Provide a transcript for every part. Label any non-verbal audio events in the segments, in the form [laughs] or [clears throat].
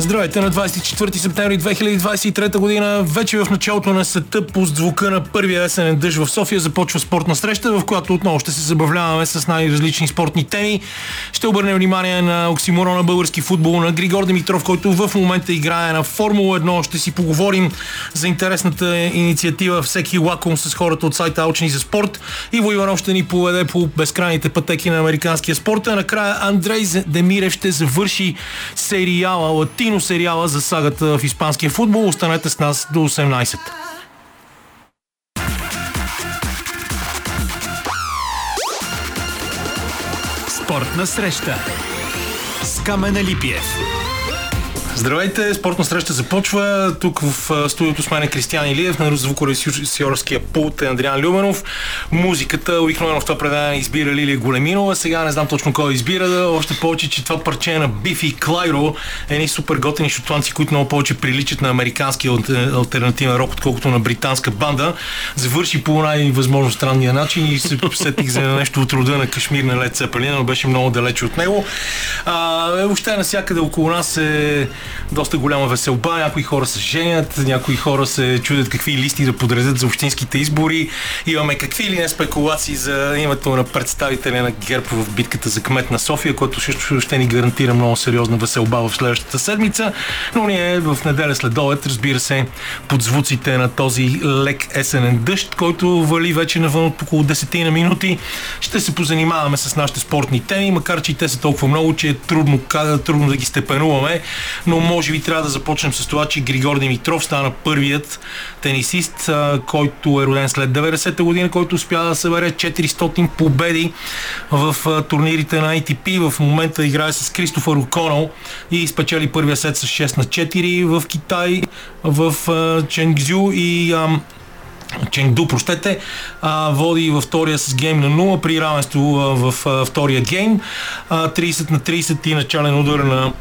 Здравейте на 24 септември 2023 година. Вече в началото на света по звука на първия есенен дъжд в София започва спортна среща, в която отново ще се забавляваме с най-различни спортни теми. Ще обърнем внимание на оксиморона на български футбол, на Григор Димитров, който в момента играе на Формула 1. Ще си поговорим за интересната инициатива Всеки лаком с хората от сайта Алчни за спорт. Иво Иванов ще ни поведе по безкрайните пътеки на американския спорт. А накрая Андрей Демирев ще завърши сериала Латин кино сериала за сагата в испанския футбол. Останете с нас до 18. Спортна среща с Камена Липиев. Здравейте, спортна среща започва. Тук в студиото с мен е Кристиан Илиев, на звукорежисьорския пулт е Андриан Люменов. Музиката, обикновено в това предаване избира Лилия Големинова. Сега не знам точно кой избира, още повече, че това парче е на Бифи Клайро е едни супер готини шотландци, които много повече приличат на американски альтернативен рок, отколкото на британска банда. Завърши по най-възможно странния начин и се [laughs] сетих за нещо от рода на Кашмир на Лед Цепелина, но беше много далече от него. А, въобще навсякъде около нас е доста голяма веселба. Някои хора се женят, някои хора се чудят какви листи да подредят за общинските избори. Имаме какви ли не спекулации за името на представителя на ГЕРБ в битката за кмет на София, който също ще ни гарантира много сериозна веселба в следващата седмица. Но ние в неделя след обед, разбира се, под звуците на този лек есенен дъжд, който вали вече навън от около 10 на минути, ще се позанимаваме с нашите спортни теми, макар че и те са толкова много, че е трудно, трудно да ги степенуваме, но може би трябва да започнем с това, че Григор Димитров стана първият тенисист, който е роден след 90-та година, който успя да събере 400 победи в турнирите на ATP. В момента играе с Кристофър Оконал и спечели първия сет с 6 на 4 в Китай, в Ченгзю и Ченгду, прощете, а, води във втория с гейм на 0 при равенство в а, втория гейм. А, 30 на 30 и начален удар на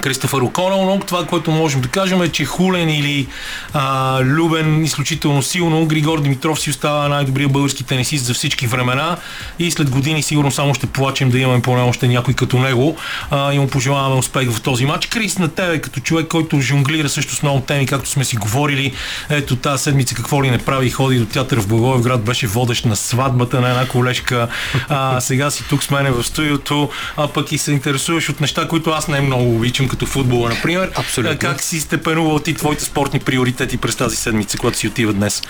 Кристофър Оконал, но това, което можем да кажем е, че Хулен или а, Любен изключително силно, Григор Димитров си остава най-добрият български тенисист за всички времена. И след години сигурно само ще плачем да имаме поне още някой като него. А, и му пожелаваме успех в този матч. Крис, на тебе като човек, който жонглира също с много теми, както сме си говорили, ето тази седмица какво ли не прави, ходи до театър в Благоевград, беше водещ на сватбата на една колежка, а, сега си тук с мене в студиото, а пък и се интересуваш от неща, които аз не много обичам начин като футбола, например. Абсолютно. Как си степенувал ти твоите спортни приоритети през тази седмица, когато си отива днес?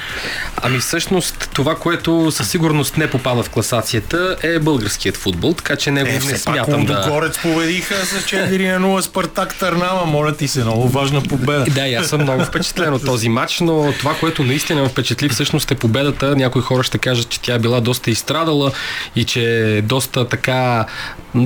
Ами всъщност това, което със сигурност не попада в класацията е българският футбол, така че него е, не смятам да... Горец победиха с 4 на 0 Спартак Търнава, моля ти се, много важна победа. Да, аз съм много впечатлен от този матч, но това, което наистина ме впечатли всъщност е победата. Някои хора ще кажат, че тя е била доста изстрадала и че е доста така,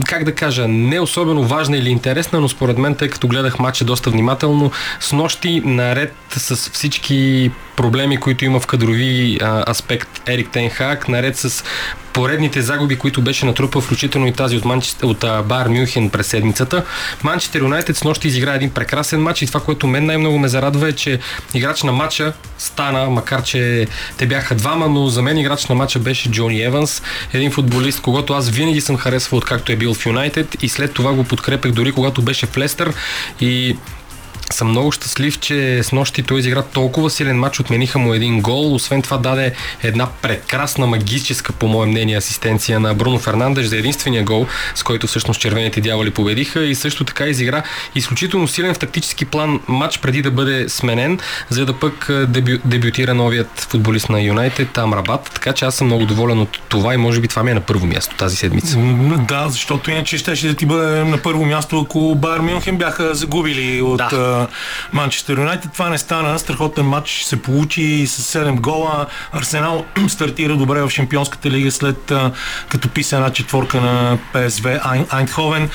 как да кажа, не особено важна или интересна, но според мен, тъй като гледах матча доста внимателно, с нощи наред с всички проблеми, които има в кадрови а, аспект Ерик Тенхак, наред с поредните загуби, които беше натрупал, включително и тази от, Манчестър, от а, Бар Мюнхен през седмицата. Манчестър Юнайтед с нощи изигра един прекрасен матч и това, което мен най-много ме зарадва е, че играч на матча стана, макар че те бяха двама, но за мен играч на матча беше Джони Еванс, един футболист, когато аз винаги съм харесвал откакто е бил в Юнайтед и след това го подкрепях дори когато беше в Лестър и съм много щастлив, че с нощи той изигра толкова силен матч, отмениха му един гол. Освен това даде една прекрасна, магическа, по мое мнение, асистенция на Бруно Фернандеш за единствения гол, с който всъщност червените дяволи победиха и също така изигра изключително силен в тактически план матч преди да бъде сменен, за да пък дебю, дебютира новият футболист на Юнайтед, Амрабат. Така че аз съм много доволен от това и може би това ми е на първо място тази седмица. Да, защото иначе ще, ще да ти бъде на първо място, ако Байер Мюнхен бяха загубили от да Манчестър Юнайтед. Това не стана. Страхотен матч се получи с 7 гола. Арсенал [clears throat] стартира добре в Шампионската лига след като писа една четворка на ПСВ Айнховен.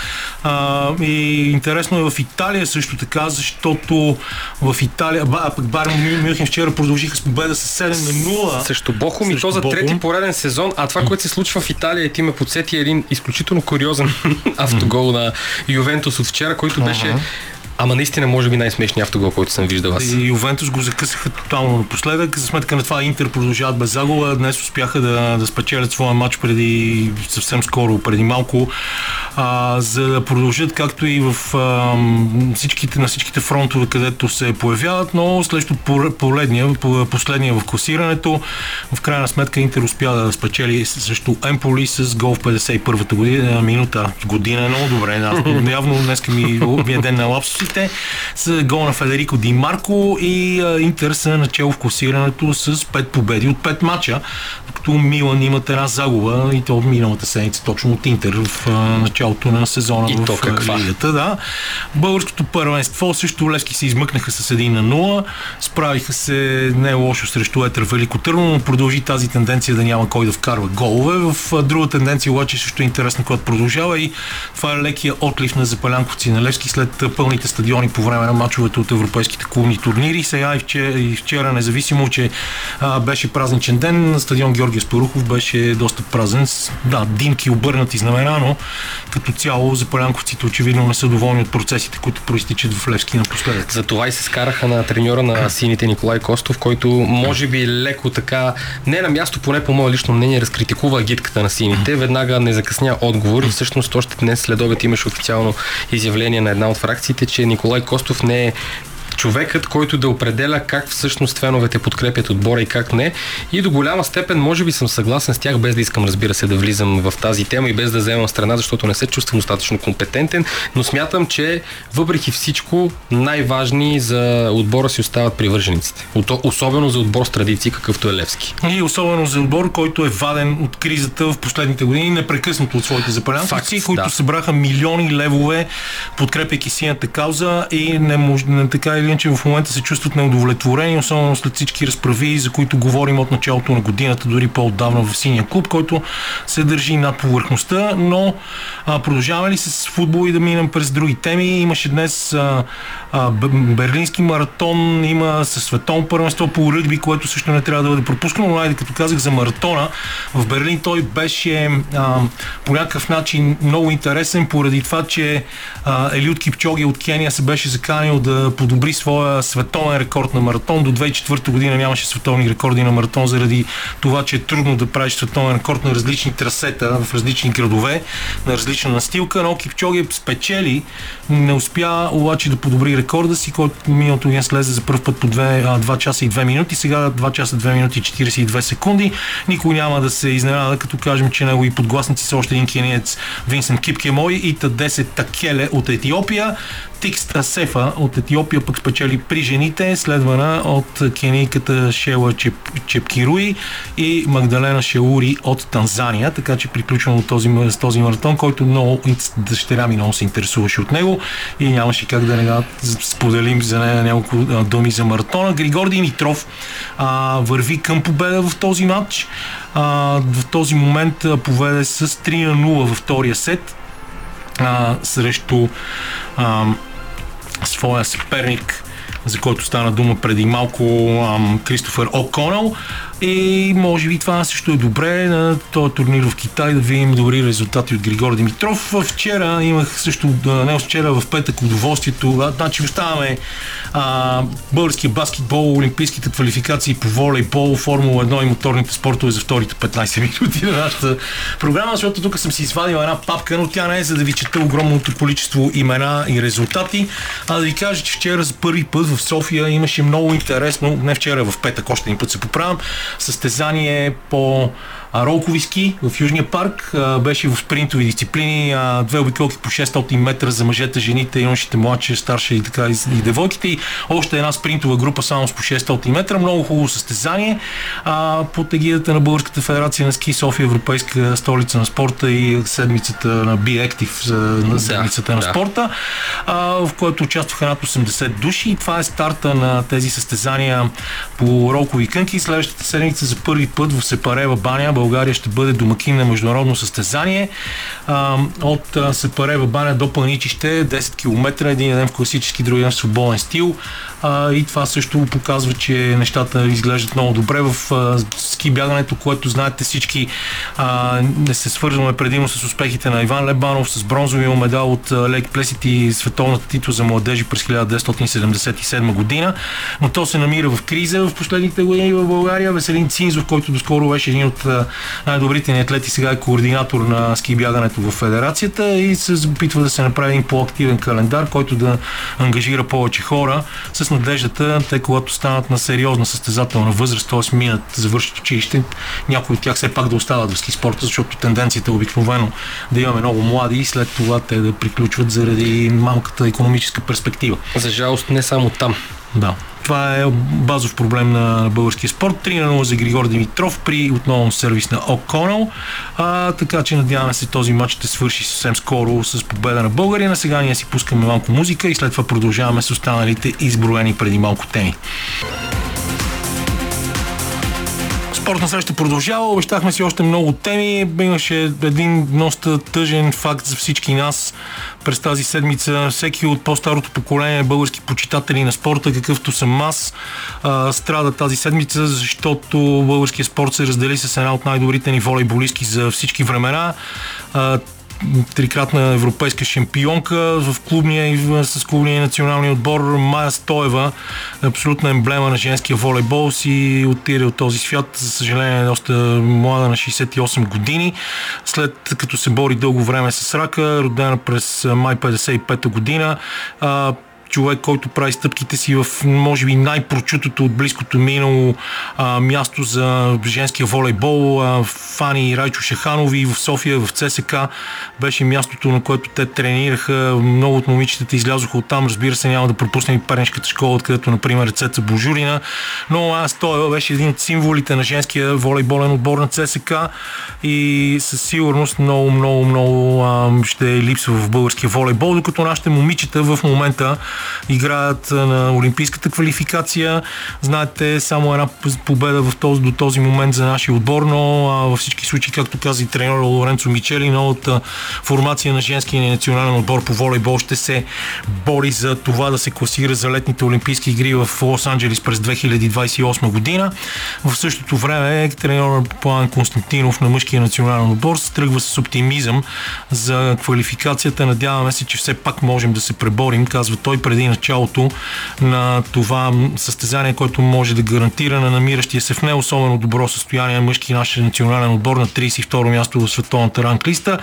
И интересно е в Италия също така, защото в Италия, а пък Барн Мюнхен вчера продължиха с победа с 7 на 0. Срещу Бохум и то за трети пореден сезон. А това, което се случва в Италия, ти ме подсети един изключително куриозен [laughs] автогол на Ювентус от вчера, който беше Ама наистина, може би най-смешният автогол, който съм виждал аз. И Ювентус го закъсаха тотално напоследък. За сметка на това Интер продължават без загуба. Днес успяха да, да спечелят своя матч преди съвсем скоро, преди малко, а, за да продължат както и в а, всичките, на всичките фронтове, където се появяват, но следващото последния, последния в класирането. В крайна сметка Интер успя да спечели срещу Емполи с гол в 51-та година, минута, година много добре. [laughs] Явно днес ми, ми е ден на лапсусите. С гол на Федерико Ди Марко и а, Интер са начало в класирането с 5 победи от 5 мача, докато Милан имат една загуба и то миналата седмица точно от Интер в а, началото на сезона и в то каква? лигата. Да. Българското първенство също Левски се измъкнаха с 1 на 0. Справиха се не лошо срещу Етър Велико Търно, но продължи тази тенденция да няма кой да вкарва голове. В друга тенденция обаче също е интересна, която продължава и това е лекия отлив на запалянковци на Левски след пълните стадиони по време на мачовете от европейските клубни турнири. Сега и вчера, и вчера независимо, че а, беше празничен ден, стадион Георгия Спарухов беше доста празен. Да, димки обърнати знамена, но като цяло запалянковците очевидно не са доволни от процесите, които проистичат в Левски напоследък. За това и се скараха на треньора на сините Николай Костов, който може би леко така, не на място, поне по мое лично мнение, разкритикува агитката на сините. Веднага не закъсня отговор и всъщност още днес след обед имаше официално изявление на една от фракциите, че Николай Костов не е човекът, който да определя как всъщност феновете подкрепят отбора и как не. И до голяма степен, може би съм съгласен с тях, без да искам, разбира се, да влизам в тази тема и без да вземам страна, защото не се чувствам достатъчно компетентен, но смятам, че въпреки всичко най-важни за отбора си остават привържениците. Особено за отбор с традиции, какъвто е Левски. И особено за отбор, който е ваден от кризата в последните години, непрекъснато от своите запалянци, които да. събраха милиони левове, подкрепяйки синята кауза и не може, не, така или иначе в момента се чувстват неудовлетворени, особено след всички разправи, за които говорим от началото на годината, дори по-отдавна в синия клуб, който се държи над повърхността, но а, продължаваме ли с футбол и да минем през други теми? Имаше днес а, а, берлински маратон, има със световно първенство по ръгби, което също не трябва да бъде пропускано, но айде като казах за маратона, в Берлин той беше а, по някакъв начин много интересен, поради това, че а, Елиот Кипчоги от Кения се беше заканил да подобри своя световен рекорд на маратон. До 2004 година нямаше световни рекорди на маратон заради това, че е трудно да правиш световен рекорд на различни трасета в различни градове, на различна настилка, но Кипчоги спечели, не успя обаче да подобри рекорда си, който миналото ден слезе за първ път по 2, 2 часа и 2 минути, сега 2 часа 2 минути и 42 секунди. Никой няма да се изненада, като кажем, че негови подгласници са още един кениец Винсент Кипкемой и Та-10 Такеле от Етиопия. Тикс Асефа от Етиопия пък спечели при жените, следвана от кенийката Шела Чеп, Чепкируи и Магдалена Шеури от Танзания. Така че приключвам от този, с този маратон, който много дъщеря ми много се интересуваше от него и нямаше как да не споделим за нея няколко думи за маратона. Григор Димитров а, върви към победа в този матч. А, в този момент поведе с 3 на 0 във втория сет а, срещу а, своя съперник, за който стана дума преди малко, Кристофър О'Конъл. И може би това също е добре на този турнир в Китай да видим добри резултати от Григор Димитров. Вчера имах също, не вчера, в петък удоволствието. Значи оставаме а, българския баскетбол, олимпийските квалификации по волейбол, Формула 1 и моторните спортове за вторите 15 минути на нашата програма, защото тук съм си извадил една папка, но тя не е за да ви чета огромното количество имена и резултати, а да ви кажа, че вчера за първи път в София имаше много интересно, не вчера, в петък, още един път се поправям, състезание по ролкови ски в Южния парк. Беше в спринтови дисциплини. Две обиколки по 600 метра за мъжете, жените, юношите, младши, старши и така и, и девойките. И още една спринтова група само с по 600 метра. Много хубаво състезание. Под егидата на Българската федерация на ски София, Европейска столица на спорта и седмицата на Be Active за на седмицата да, на спорта, в който участваха над 80 души. И това е старта на тези състезания по ролкови кънки. Следващата седмица за първи път в Сепарева баня България ще бъде домакин на международно състезание а, от а, Сепарева баня до Паничище, 10 км, един ден в класически, други ден в свободен стил. А, и това също показва, че нещата изглеждат много добре в а, ски бягането, което знаете всички а, не се свързваме предимно с успехите на Иван Лебанов, с бронзовия медал от Лейк Плесит и световната титул за младежи през 1977 година. Но то се намира в криза в последните години в България. Веселин Цинзов, който доскоро беше един от най-добрите ни атлети, сега е координатор на ски бягането в Федерацията и се опитва да се направи един по-активен календар, който да ангажира повече хора с надеждата, те когато станат на сериозна състезателна възраст, т.е. минат, завършат училище, някои от тях все пак да остават в ски спорта, защото тенденцията е обикновено да имаме много млади и след това те да приключват заради малката економическа перспектива. За жалост не само там. Да. Това е базов проблем на българския спорт. 3 на 0 за Григор Димитров при отново сервис на О'Конъл. А, така че надяваме се този матч ще свърши съвсем скоро с победа на България. Сега ние си пускаме малко музика и след това продължаваме с останалите изброени преди малко теми. Спортна среща продължава, обещахме си още много теми. Имаше един доста тъжен факт за всички нас през тази седмица. Всеки от по-старото поколение български почитатели на спорта, какъвто съм аз, страда тази седмица, защото българския спорт се раздели с една от най-добрите ни волейболистки за всички времена трикратна европейска шампионка в клубния и с клубния националния отбор Майя Стоева, абсолютна емблема на женския волейбол, си отиде от този свят, за съжаление е доста млада на 68 години, след като се бори дълго време с рака, родена през май 55 година човек, който прави стъпките си в, може би, най-прочутото от близкото минало а, място за женския волейбол. А, Фани Райчо Шаханови в София, в ЦСК беше мястото, на което те тренираха. Много от момичетата излязоха от там. Разбира се, няма да пропуснем и Пернишката школа, откъдето, например, Рецеца Божурина. Но аз той беше един от символите на женския волейболен отбор на ЦСК и със сигурност много, много, много а, ще липсва в българския волейбол, докато нашите момичета в момента играят на олимпийската квалификация. Знаете, само една победа в този, до този момент за нашия отбор, но а, във всички случаи, както каза и тренер Лоренцо Мичели, новата формация на женския национален отбор по волейбол ще се бори за това да се класира за летните олимпийски игри в Лос-Анджелис през 2028 година. В същото време тренер План Константинов на мъжкия национален отбор се тръгва с оптимизъм за квалификацията. Надяваме се, че все пак можем да се преборим, казва той преди началото на това състезание, което може да гарантира на намиращия се в не особено добро състояние мъжки нашия национален отбор на 32 място в световната ранглиста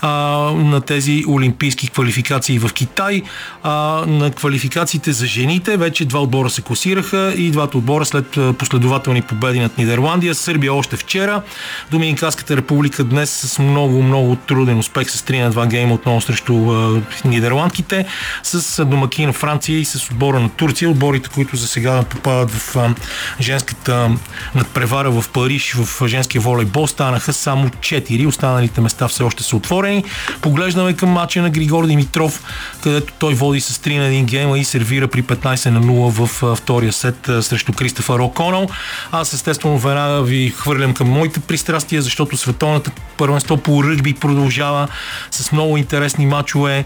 а, на тези олимпийски квалификации в Китай. А, на квалификациите за жените вече два отбора се класираха и двата отбора след последователни победи над Нидерландия. Сърбия още вчера. Доминиканската република днес с много, много труден успех с 3 на 2 гейма отново срещу а, нидерландките. С домакин на Франция и с отбора на Турция. Отборите, които за сега попадат в женската надпревара в Париж в женския волейбол, станаха само 4. Останалите места все още са отворени. Поглеждаме към матча на Григор Димитров, където той води с 3 на 1 гейма и сервира при 15 на 0 в втория сет срещу Кристофър О'Конъл. Аз естествено веднага ви хвърлям към моите пристрастия, защото световната първенство по ръгби продължава с много интересни матчове.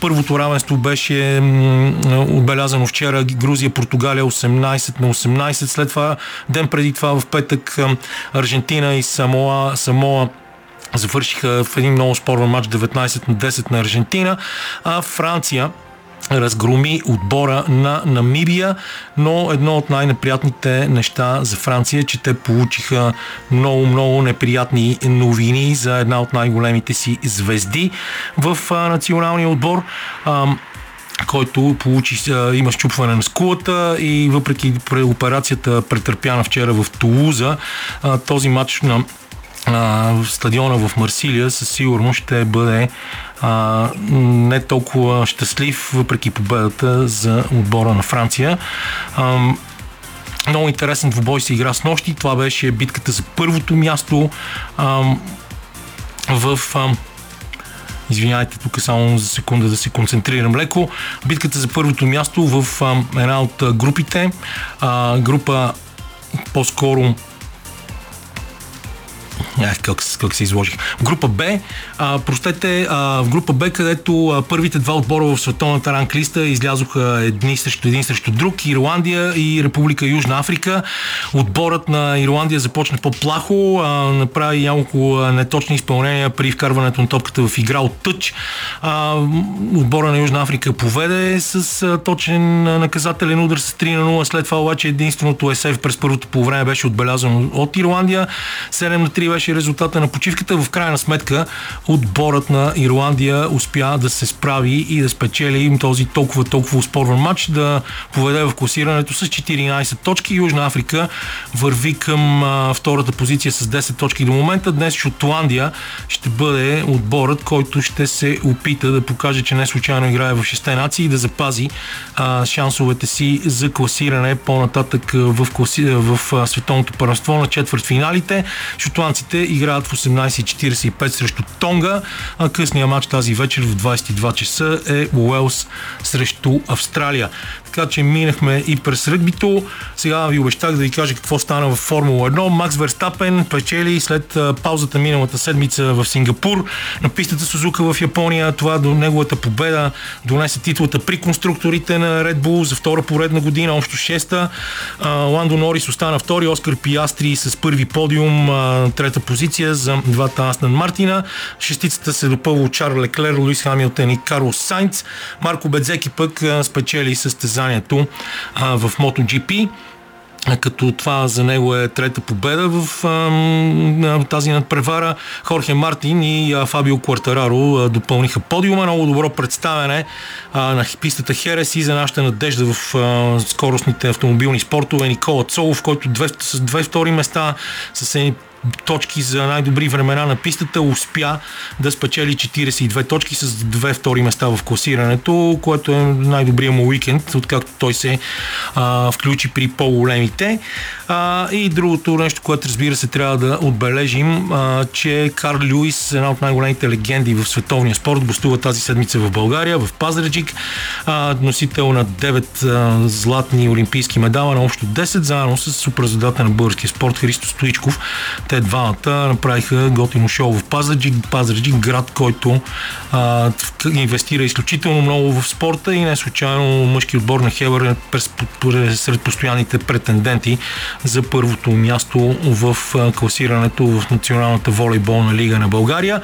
Първото равенство беше отбелязано вчера Грузия, Португалия 18 на 18. След това, ден преди това в петък Аржентина и Самоа, Самоа завършиха в един много спорен матч 19 на 10 на Аржентина, а Франция разгроми отбора на Намибия, но едно от най-неприятните неща за Франция е, че те получиха много-много неприятни новини за една от най-големите си звезди в националния отбор който получи, има щупване на скулата и въпреки операцията претърпяна вчера в Тулуза, този матч на в стадиона в Марсилия със сигурност ще бъде а, не толкова щастлив, въпреки победата за отбора на Франция. А, много интересен двубой се игра с нощи. Това беше битката за първото място а, в а, Извинявайте, тук само за секунда да се концентрирам леко. Битката за първото място в а, една от групите. А, група по-скоро Ех, как, как се изложих. В група Б, а, простете, а, в група Б, където а, първите два отбора в световната ранглиста излязоха едни срещу един срещу друг, Ирландия и Република Южна Африка. Отборът на Ирландия започна по-плахо, а, направи няколко неточни изпълнения при вкарването на топката в игра от тъч. А, отбора на Южна Африка поведе с а, точен наказателен удар с 3 на 0. След това обаче единственото СФ през първото по време беше отбелязано от Ирландия. 7 на 3 беше резултата на почивката. В крайна сметка отборът на Ирландия успя да се справи и да спечели този толкова толкова успорван матч, да поведе в класирането с 14 точки. Южна Африка върви към втората позиция с 10 точки до момента. Днес Шотландия ще бъде отборът, който ще се опита да покаже, че не случайно играе в 6 нации и да запази шансовете си за класиране по-нататък в, класи... в световното първенство на четвърт финалите. Шотландците играят в 18.45 срещу Тонга, а късния матч тази вечер в 22 часа е Уелс срещу Австралия. Така че минахме и през ръгбито. Сега ви обещах да ви кажа какво стана в Формула 1. Макс Верстапен печели след паузата миналата седмица в Сингапур на пистата Сузука в Япония. Това до неговата победа донесе титлата при конструкторите на Red Bull за втора поредна година, общо шеста. Ландо Норис остана втори, Оскар Пиастри с първи подиум, трета позиция за двата Астон Мартина. Шестицата се допълва от Чарл Леклер, Луис Хамилтон и Карлос Сайнц. Марко Бедзеки пък спечели състезанието в MotoGP като това за него е трета победа в а, тази надпревара. Хорхе Мартин и а, Фабио Квартараро а, допълниха подиума. Много добро представяне а, на пистата Херес и за нашата надежда в а, скоростните автомобилни спортове Никола Цолов, който две, с две втори места с едни точки за най-добри времена на пистата, успя да спечели 42 точки с две втори места в класирането, което е най-добрият му уикенд, откакто той се а, включи при по-големите. А, и другото нещо, което разбира се трябва да отбележим, а, че Карл Люис, една от най-големите легенди в световния спорт, гостува тази седмица в България, в Пазарджик, а, носител на 9 а, златни олимпийски медала на общо 10, заедно с суперзадата на българския спорт Христо Стоичков те двамата направиха готино шоу в Пазарджик. Пазарджик, град, който а, инвестира изключително много в спорта и не случайно мъжки отбор на Хебър е през, сред постоянните претенденти за първото място в класирането в Националната волейболна лига на България.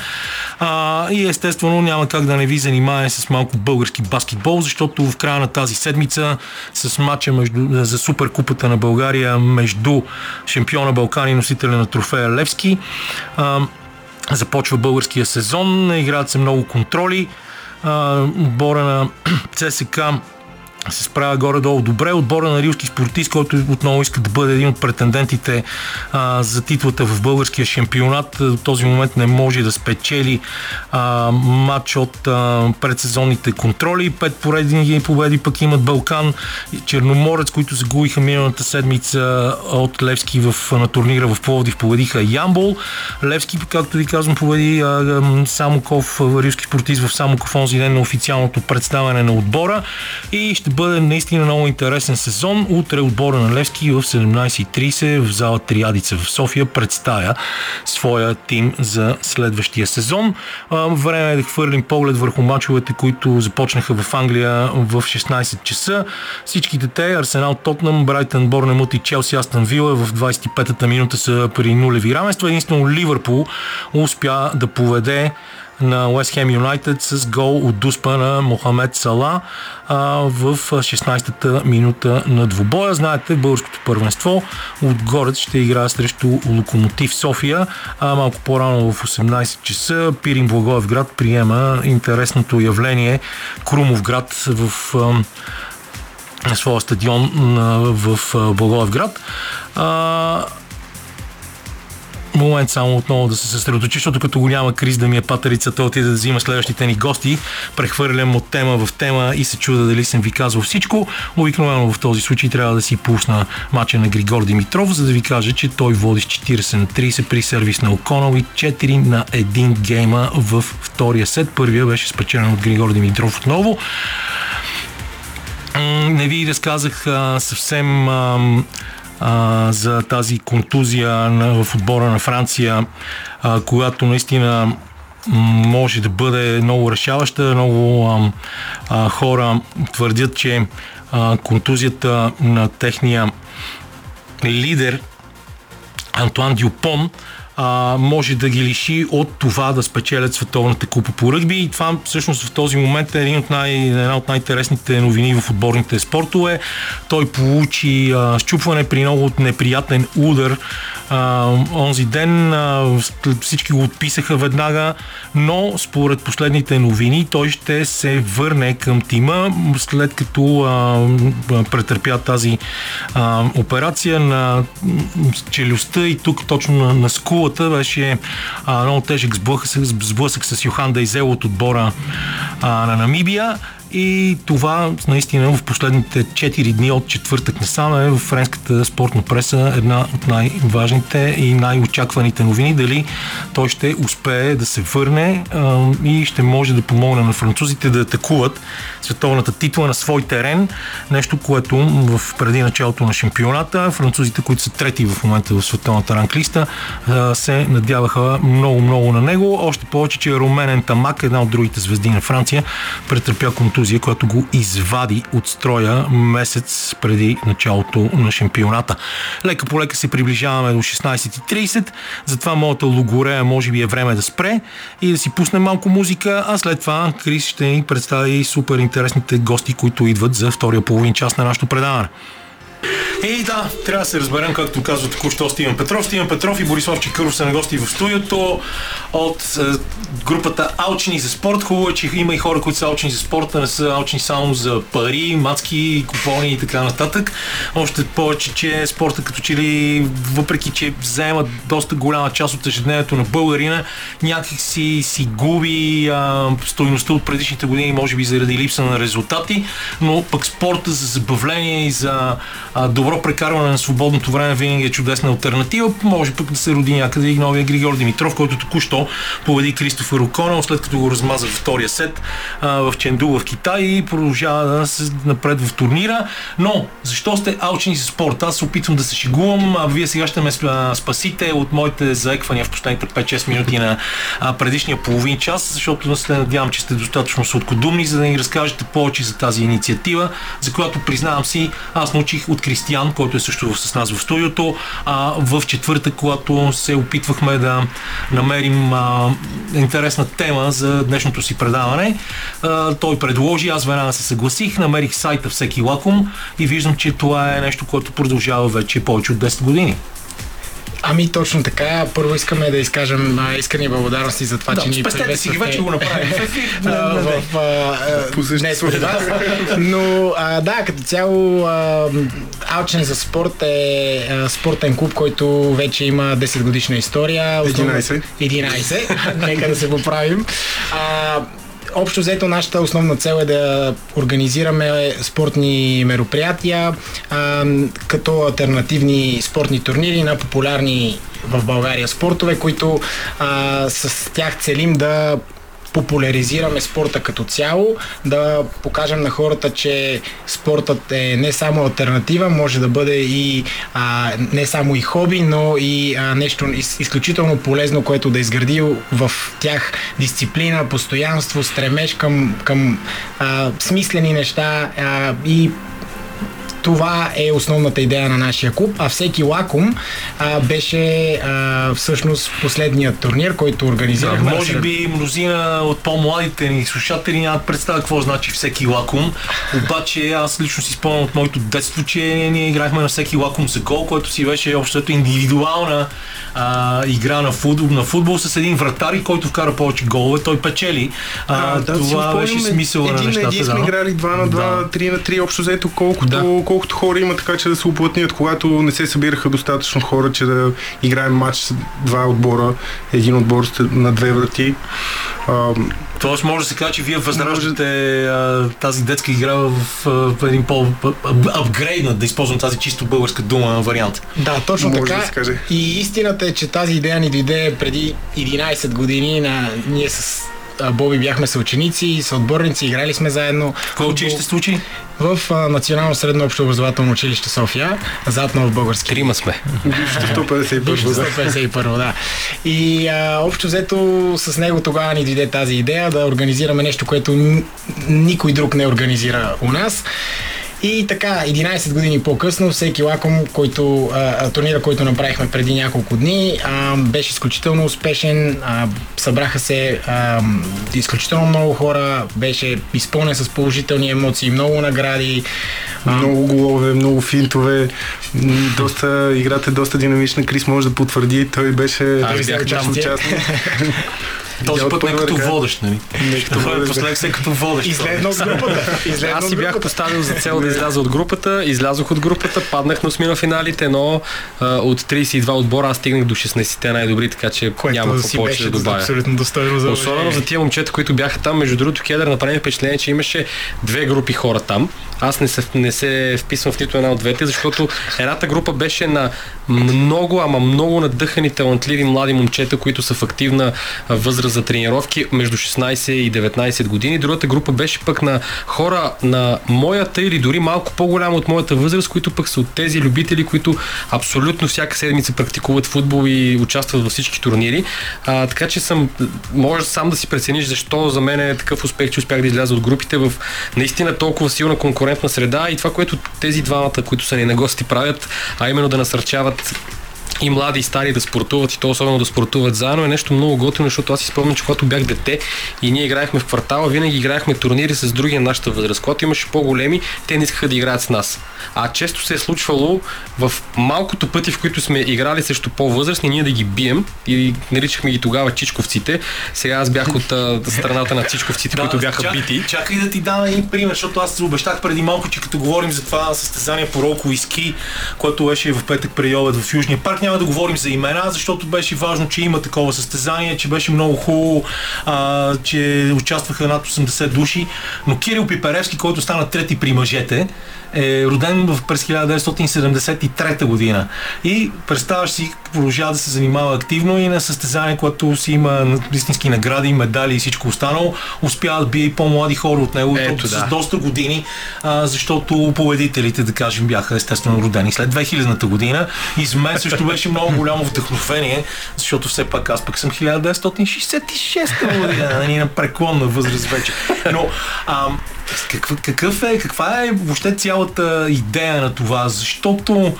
А, и естествено няма как да не ви занимае с малко български баскетбол, защото в края на тази седмица с матча между, за Суперкупата на България между шампиона Балкани, носителя на трофея Трофея Левски. Започва българския сезон, играят се много контроли. отбора на [clears throat] ЦСК се справя горе-долу добре. Отбора на рилски спортист, който отново иска да бъде един от претендентите а, за титлата в българския шампионат, до този момент не може да спечели а, матч от а, предсезонните контроли. Пет поредни победи пък имат Балкан и Черноморец, които загубиха миналата седмица от Левски в, на турнира в Пловдив. Победиха Ямбол. Левски, както ви казвам, победи а, Самоков, рилски спортист в Самоков онзи ден на официалното представяне на отбора и ще бъде наистина много интересен сезон. Утре отбора на Левски в 17.30 в зала Триадица в София представя своя тим за следващия сезон. Време е да хвърлим поглед върху мачовете, които започнаха в Англия в 16 часа. Всичките те, Арсенал Тотнам, Брайтън, Борнемут и Челси Астан Вила в 25-та минута са при нулеви равенства. Единствено Ливърпул успя да поведе на Уест Хем Юнайтед с гол от дуспа на Мохамед Сала а, в 16-та минута на двубоя. Знаете, българското първенство отгоре ще играе срещу Локомотив София, а малко по-рано в 18 часа Пирин Благоевград приема интересното явление Крумов град в а, своя стадион в Благоевград. Момент само отново да се съсредоточи, защото като го няма Крис да ми е патерицата, отиде да взима следващите ни гости, прехвърлям от тема в тема и се чуда дали съм ви казал всичко. Обикновено в този случай трябва да си пусна мача на Григор Димитров, за да ви кажа, че той води с 40 на 30 при сервис на Оконал и 4 на 1 гейма в втория сет. Първия беше спечелен от Григор Димитров отново. Не ви разказах а, съвсем а, а, за тази контузия на, в отбора на Франция, а, която наистина може да бъде много решаваща. Много а, а, хора твърдят, че а, контузията на техния лидер Антуан Дюпон а, може да ги лиши от това да спечелят Световната купа по ръгби и това всъщност в този момент е един от най, една от най-интересните новини в отборните спортове. Той получи а, щупване при много неприятен удар а, онзи ден. А, всички го отписаха веднага, но според последните новини той ще се върне към тима след като а, претърпя тази а, операция на челюстта и тук точно на, на скулата беше а, много тежък сблъсък, сблъсък с Йохан Дайзел от отбора а, на Намибия и това наистина в последните 4 дни от четвъртък насам е в френската спортна преса една от най-важните и най-очакваните новини. Дали той ще успее да се върне а, и ще може да помогне на французите да атакуват световната титла на свой терен. Нещо, което в преди началото на шампионата французите, които са трети в момента в световната ранглиста, се надяваха много-много на него. Още повече, че Роменен Тамак, една от другите звезди на Франция, претърпя контузия, която го извади от строя месец преди началото на шампионата. Лека по лека се приближаваме до 16.30, затова моята логорея може би е време да спре и да си пусне малко музика, а след това Крис ще ни представи супер интересните гости, които идват за втория половин час на нашето предаване. И да, трябва да се разберем, както казва току-що Стивен Петров. Стивен Петров и Борислав Чекъров са на гости в студиото от е, групата Алчени за спорт. Хубаво е, че има и хора, които са алчени за спорта, не са алчени само за пари, мацки, купони и така нататък. Още повече, че спорта като че ли, въпреки че заема доста голяма част от ежедневието на българина, някак си, си губи а, стойността от предишните години, може би заради липса на резултати, но пък спорта за забавление и за а, добро прекарване на свободното време винаги е чудесна альтернатива. Може пък да се роди някъде и новия Григор Димитров, който току-що победи Кристофер Оконел, след като го размаза втория сет а, в Ченду в Китай и продължава да се напред в турнира. Но защо сте алчени за спорт? Аз се опитвам да се шегувам, а вие сега ще ме спасите от моите заеквания в последните 5-6 минути на а, предишния половин час, защото се надявам, че сте достатъчно сладкодумни, за да ни разкажете повече за тази инициатива, за която признавам си, аз научих от Кристиян, който е също с нас в студиото, а, в четвъртък, когато се опитвахме да намерим а, интересна тема за днешното си предаване. А, той предложи, аз веднага се съгласих, намерих сайта Всеки лаком и виждам, че това е нещо, което продължава вече повече от 10 години. Ами точно така. Първо искаме да изкажем искрени благодарности за това, да, че ни приветствате. си ги вече го направим. в днес Но а, да, като цяло Алчен за спорт е а, спортен клуб, който вече има 10 годишна история. 11. 11. Нека да се поправим. А, общо взето нашата основна цел е да организираме спортни мероприятия а, като альтернативни спортни турнири на популярни в България спортове, които а, с тях целим да популяризираме спорта като цяло, да покажем на хората, че спортът е не само альтернатива, може да бъде и а, не само и хоби, но и а, нещо из, изключително полезно, което да изгради в тях дисциплина, постоянство, стремеж към, към а, смислени неща а, и това е основната идея на нашия клуб, а всеки лаком а, беше а, всъщност последният турнир, който организирахме. Да, може би мнозина от по-младите ни слушатели нямат представа какво значи всеки лаком, обаче аз лично си спомням от моето детство, че ние играхме на всеки лаком за гол, който си беше общото индивидуална а, игра на футбол, на футбол с един вратар, който вкара повече голове, той печели. А, а, да, това беше смисъла на нещата. Един сме да. играли 2 на 2, да. 3 на 3, общо взето колкото, да. колкото хора има, така че да се оплътнят, когато не се събираха достатъчно хора, че да играем матч с два отбора, един отбор на две врати. А, Тоест може да се каже, че вие възраждате може... тази детска игра в, в един по-апгрейднат, да използвам тази чисто българска дума вариант. Да, точно може така. Да се каже. И истината е, че тази идея ни дойде преди 11 години на ние с а, Боби бяхме съученици, съотборници, играли сме заедно. Кое училище случи? В а, Национално средно общо образователно училище София, зад нов български. Трима сме. Бившото 151. Бившото да. 151, да. И а, общо взето с него тогава ни дойде тази идея да организираме нещо, което никой друг не организира у нас. И така, 11 години по-късно, всеки лаком, който, а, турнира, който направихме преди няколко дни, а, беше изключително успешен. А, събраха се а, изключително много хора, беше изпълнен с положителни емоции, много награди. А, Много голове, много финтове, доста, играта е доста динамична. Крис може да потвърди, той беше бях част от участие. участник. [laughs] Този път не първа като водещ, нали? като. Напоследък се като водещ. Изледна от групата. Аз си бях поставил за цел да изляза от групата, излязох от групата, паднах на осмина финалите, но от 32 отбора аз стигнах до 16-те най-добри, така че няма какво повече да добавя. абсолютно достойно за Особено за тия момчета, които бяха там. Между другото, Кедър направи впечатление, че имаше две групи хора там. Аз не се, не се вписвам в нито една от двете, защото едната група беше на много, ама много надъхани, талантливи млади момчета, които са в активна възраст за тренировки между 16 и 19 години. Другата група беше пък на хора на моята или дори малко по-голяма от моята възраст, които пък са от тези любители, които абсолютно всяка седмица практикуват футбол и участват във всички турнири. А, така че съм, може сам да си прецениш защо за мен е такъв успех, че успях да изляза от групите в наистина толкова силна конкурентна среда и това, което тези двамата, които са ни на гости правят, а именно да насърчават Ciao. И млади и стари да спортуват и то особено да спортуват заедно е нещо много готино, защото аз си спомням, че когато бях дете и ние играехме в квартала, винаги играехме турнири с други на нашата възраст. Когато имаше по-големи, те не искаха да играят с нас. А често се е случвало в малкото пъти, в които сме играли срещу по-възрастни, ние да ги бием и наричахме ги тогава чичковците. Сега аз бях от а, страната на чичковците, които бяха чак- бити. Чакай да ти дам един пример, защото аз се обещах преди малко, че като говорим за това състезание по ролково и ски, което беше в петък преди обед в Южния парк, няма да говорим за имена, защото беше важно, че има такова състезание, че беше много хубаво, а, че участваха над 80 души. Но Кирил Пиперевски, който стана трети при мъжете, е роден в през 1973 година. И представяш си, продължава да се занимава активно и на състезание, което си има истински награди, медали и всичко останало. Успява да бие и по-млади хора от него, Ето, Ето, с да. доста години, а, защото победителите, да кажем, бяха естествено родени след 2000-та година. И за мен също беше много голямо вдъхновение, защото все пак аз пък съм 1966 година, нали, на преклонна възраст вече. Но а, какъв, какъв е, каква е въобще цялата идея на това? Защото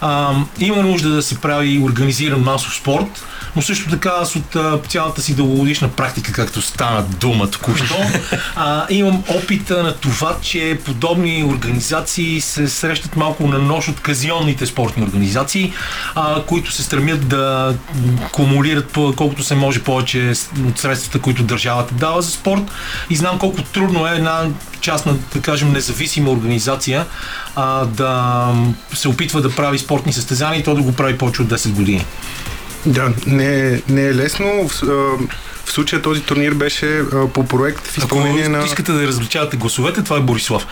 а, има нужда да се прави организиран масов спорт, но също така аз от а, цялата си дългогодишна практика, както стана дума току-що, а, имам опита на това, че подобни организации се срещат малко на нож от казионните спортни организации, а, които се стремят да кумулират колкото се може повече от средствата, които държавата дава за спорт. И знам колко трудно е една частна, да кажем, независима организация а, да се опитва да прави спортни състезания и то да го прави повече от 10 години. Да, не, е- не е лесно. В, в случая този турнир беше по проект в Ако изпълнение на... искате да различавате гласовете, това е Борислав.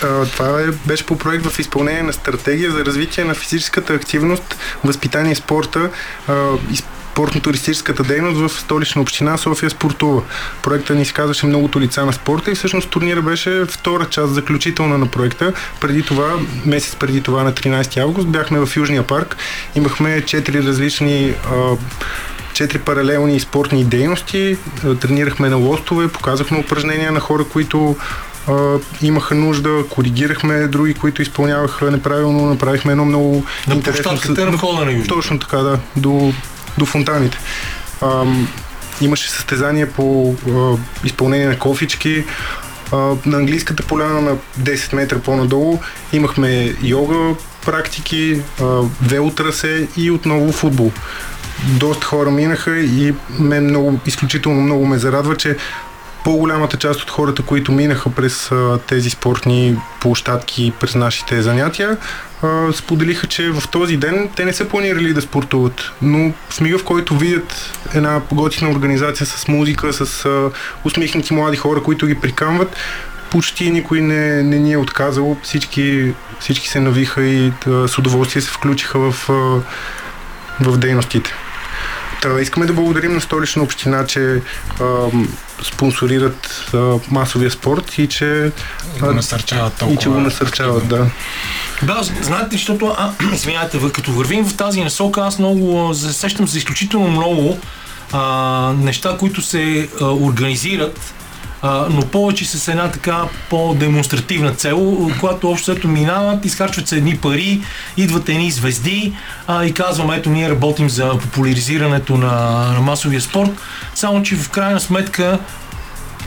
[laughs] Това е, беше по проект в изпълнение на стратегия за развитие на физическата активност, възпитание и спорта а, и спортно-туристическата дейност в столична община София Спортува. Проектът ни изказваше многото лица на спорта и всъщност турнира беше втора част, заключителна на проекта. Преди това, месец преди това на 13 август, бяхме в Южния парк. Имахме четири различни а, четири паралелни спортни дейности. Тренирахме на лостове, показахме упражнения на хора, които а, имаха нужда, коригирахме други, които изпълняваха неправилно, направихме едно много На интересно... площадката на входа на Южния. Точно така, да, до, до фонтаните. Ам, имаше състезание по а, изпълнение на кофички. А, на английската поляна на 10 метра по-надолу имахме йога практики, а, велотрасе и отново футбол. Доста хора минаха и мен много, изключително много ме зарадва, че по-голямата част от хората, които минаха през тези спортни площадки, през нашите занятия, споделиха, че в този ден те не са планирали да спортуват, но в мига, в който видят една готина организация с музика, с а, усмихнати млади хора, които ги прикамват, почти никой не, не ни е отказал. Всички, всички се навиха и с удоволствие се включиха в, в дейностите. Та, искаме да благодарим на столична община, че а, спонсорират а, масовия спорт и че го насърчават толкова. И че го насърчават, да. Да, знаете, защото, а, [clears throat] извинявайте, като вървим в тази насока, аз много засещам за изключително много а, неща, които се а, организират а, но повече с една така по-демонстративна цел, която общо след минават, изхарчват се едни пари, идват едни звезди а, и казваме, ето ние работим за популяризирането на, на масовия спорт, само че в крайна сметка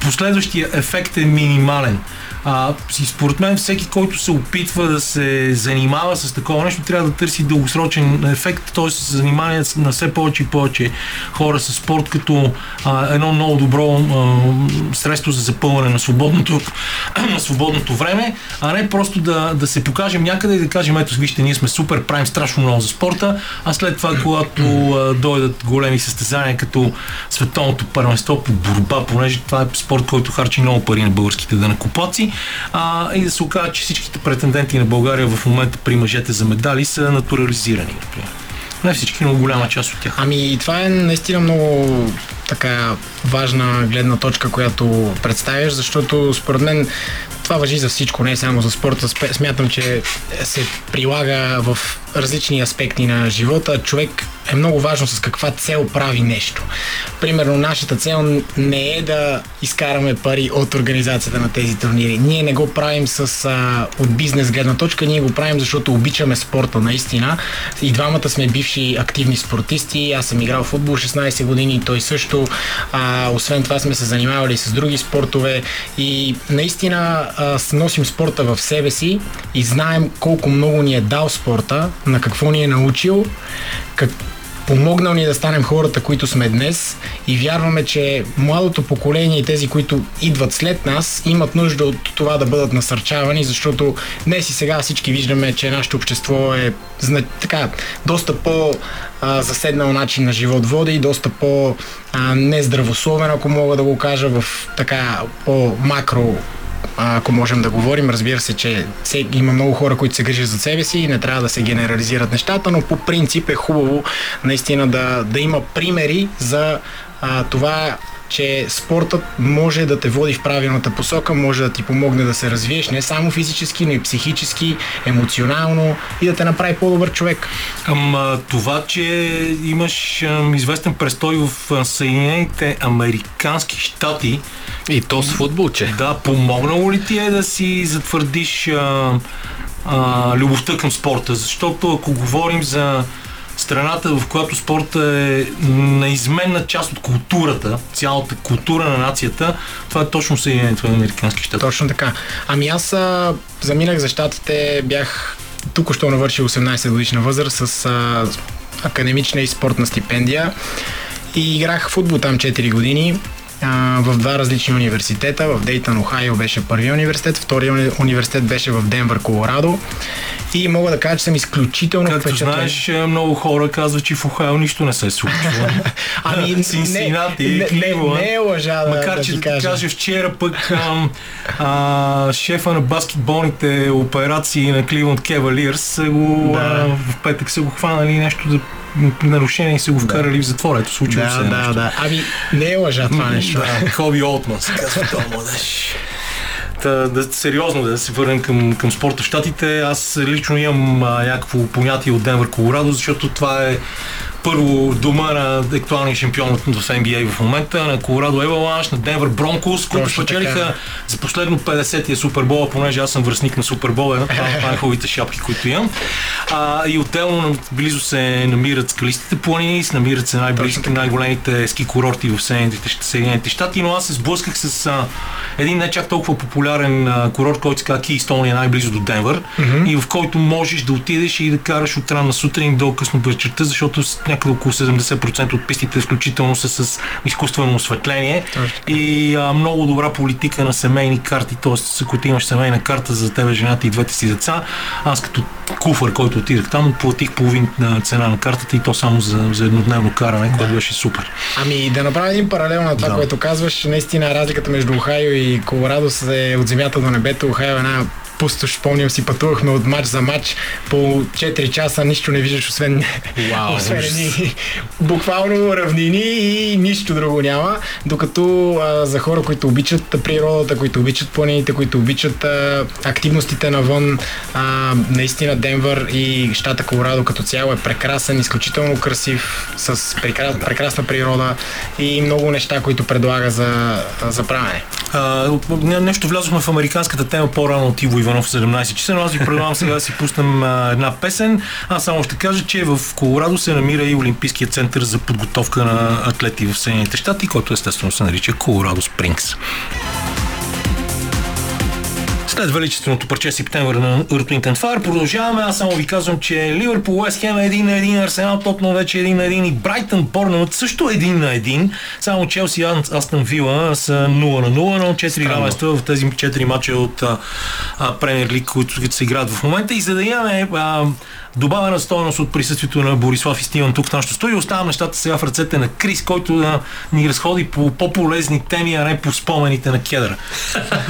последващия ефект е минимален. А, според мен всеки, който се опитва да се занимава с такова нещо, трябва да търси дългосрочен ефект, т.е. се занимава на все повече и повече хора с спорт като а, едно много добро а, средство за запълване на свободното, [clears throat] на свободното време, а не просто да, да се покажем някъде и да кажем, ето вижте, ние сме супер, правим страшно много за спорта, а след това, когато а, дойдат големи състезания като световното първенство по борба, понеже това е спорт, който харчи много пари на българските данакоплаци, а, и да се окаже, че всичките претенденти на България в момента при мъжете за медали са натурализирани, например. Не всички, но голяма част от тях. Ами това е наистина много така важна гледна точка, която представяш, защото според мен това въжи за всичко, не само за спорта. Смятам, че се прилага в различни аспекти на живота. Човек е много важно с каква цел прави нещо. Примерно, нашата цел не е да изкараме пари от организацията на тези турнири. Ние не го правим с, а, от бизнес гледна точка, ние го правим, защото обичаме спорта наистина. И двамата сме бивши активни спортисти. Аз съм играл в футбол 16 години, той също. А, освен това сме се занимавали с други спортове и наистина а, носим спорта в себе си и знаем колко много ни е дал спорта, на какво ни е научил, как, помогнал ни да станем хората, които сме днес. И вярваме, че младото поколение и тези, които идват след нас, имат нужда от това да бъдат насърчавани, защото днес и сега всички виждаме, че нашето общество е така, доста по заседнал начин на живот води и доста по нездравословен, ако мога да го кажа в така по-макро ако можем да говорим. Разбира се, че има много хора, които се грижат за себе си и не трябва да се генерализират нещата, но по принцип е хубаво наистина да, да има примери за а, това че спортът може да те води в правилната посока, може да ти помогне да се развиеш не само физически, но и психически, емоционално и да те направи по-добър човек. Ама това, че имаш ам, известен престой в Съединените Американски щати, и то с футбол, че? Да, помогнало ли ти е да си затвърдиш а, а, любовта към спорта? Защото ако говорим за страната, в която спорта е неизменна част от културата, цялата култура на нацията, това е точно Съединението на Американски щати. Точно така. Ами аз а, заминах за щатите, бях тук що навършил 18 годишна възраст с а, академична и спортна стипендия и играх футбол там 4 години а, в два различни университета. В Дейтън, Охайо беше първият университет, втория университет беше в Денвър, Колорадо. И мога да кажа, че съм изключително Както впечатлен. знаеш, е, много хора казват, че в Охайо нищо не се случва. [laughs] ами, Синсинати, не, не, не, не е лъжа да, Макар, да че да кажа. каже вчера пък ам, а, шефа на баскетболните операции на Кливонд Кевалирс го, Да. а, в петък са го хванали нещо за нарушение и са го вкарали в затвора. Ето случило се Да, да, нещо. да. Ами, не е лъжа това нещо. Да, Хоби Олтман се казва този младеж. Та, да, сериозно да се върнем към, към спорта в Штатите. Аз лично имам а, някакво понятие от Денвър, Колорадо, защото това е първо дома на актуалния шампион в NBA в момента, на Колорадо Еваланш, на Денвър Бронкос, които спечелиха за последно 50-я Супербола, понеже аз съм връзник на Супербола, една е най-хубавите шапки, които имам. А, и отделно близо се намират скалистите планини, се намират се най-близки, най-големите ски курорти в Съединените, щати, но аз се сблъсках с а, един не чак толкова популярен а, курорт, който се казва Keystone, е най-близо до Денвър и в който можеш да отидеш и да караш от рана сутрин до късно вечерта, защото някъде около 70% от пистите, включително са с изкуствено осветление и а, много добра политика на семейни карти, т.е. ако ти имаш семейна карта за тебе, жената и двете си деца, аз като куфър, който отидах там, платих половин на цена на картата и то само за, за еднодневно каране, което беше супер. Ами да направя един паралел на това, Да. което казваш. Наистина разликата между Охайо и Колорадо се е от земята до небето. Охайо е една пустош. Спомням си, пътувахме от матч за матч по 4 часа, нищо не виждаш, освен, Вау, освен буквално равнини и нищо друго няма. Докато а, за хора, които обичат природата, които обичат планините, които обичат а, активностите навън, а, наистина Денвър и щата Колорадо като цяло е прекрасен, изключително красив, с прекра- прекрасна природа и много неща, които предлага за, за правене. А, нещо влязохме в американската тема по-рано от Иво Иванов в 17 часа, но аз ви предлагам сега да си пуснем а, една песен. Аз само ще кажа, че в Колорадо се намира и Олимпийския център за подготовка на атлети в Съединените щати, който естествено се нарича Колорадо Спрингс. След величественото парче Септемвър на Wind Fire продължаваме. Аз само ви казвам, че Ливърпул, Уест Хем е един на един, Арсенал, Тотнал вече един на един и Брайтън, Борнемут също един на един. Само Челси и Астън Вила са 0 на 0, но 4 равенства в тези 4 мача от Премьер Лиг, които се играят в момента. И за да имаме а, добавена стоеност от присъствието на Борислав и Стиван тук в нашото студио. Оставям нещата сега в ръцете на Крис, който да ни разходи по по-полезни теми, а не по спомените на кедъра.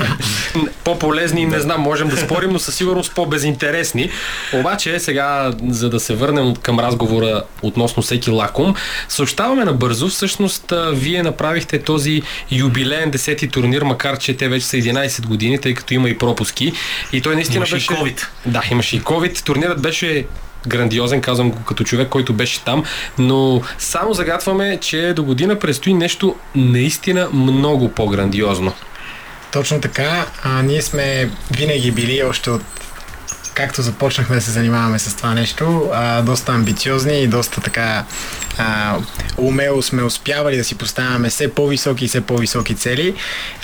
[laughs] по-полезни, не знам, можем да спорим, но със сигурност по-безинтересни. Обаче сега, за да се върнем към разговора относно всеки лаком, съобщаваме набързо. Всъщност, вие направихте този юбилеен 10-ти турнир, макар че те вече са 11 години, тъй като има и пропуски. И той наистина имаше беше... и COVID. Да, имаше и COVID. Турнирът беше грандиозен, казвам го като човек, който беше там, но само загатваме, че до година предстои нещо наистина много по-грандиозно. Точно така. А, ние сме винаги били още от както започнахме да се занимаваме с това нещо, а, доста амбициозни и доста така а, умело сме успявали да си поставяме все по-високи и все по-високи цели.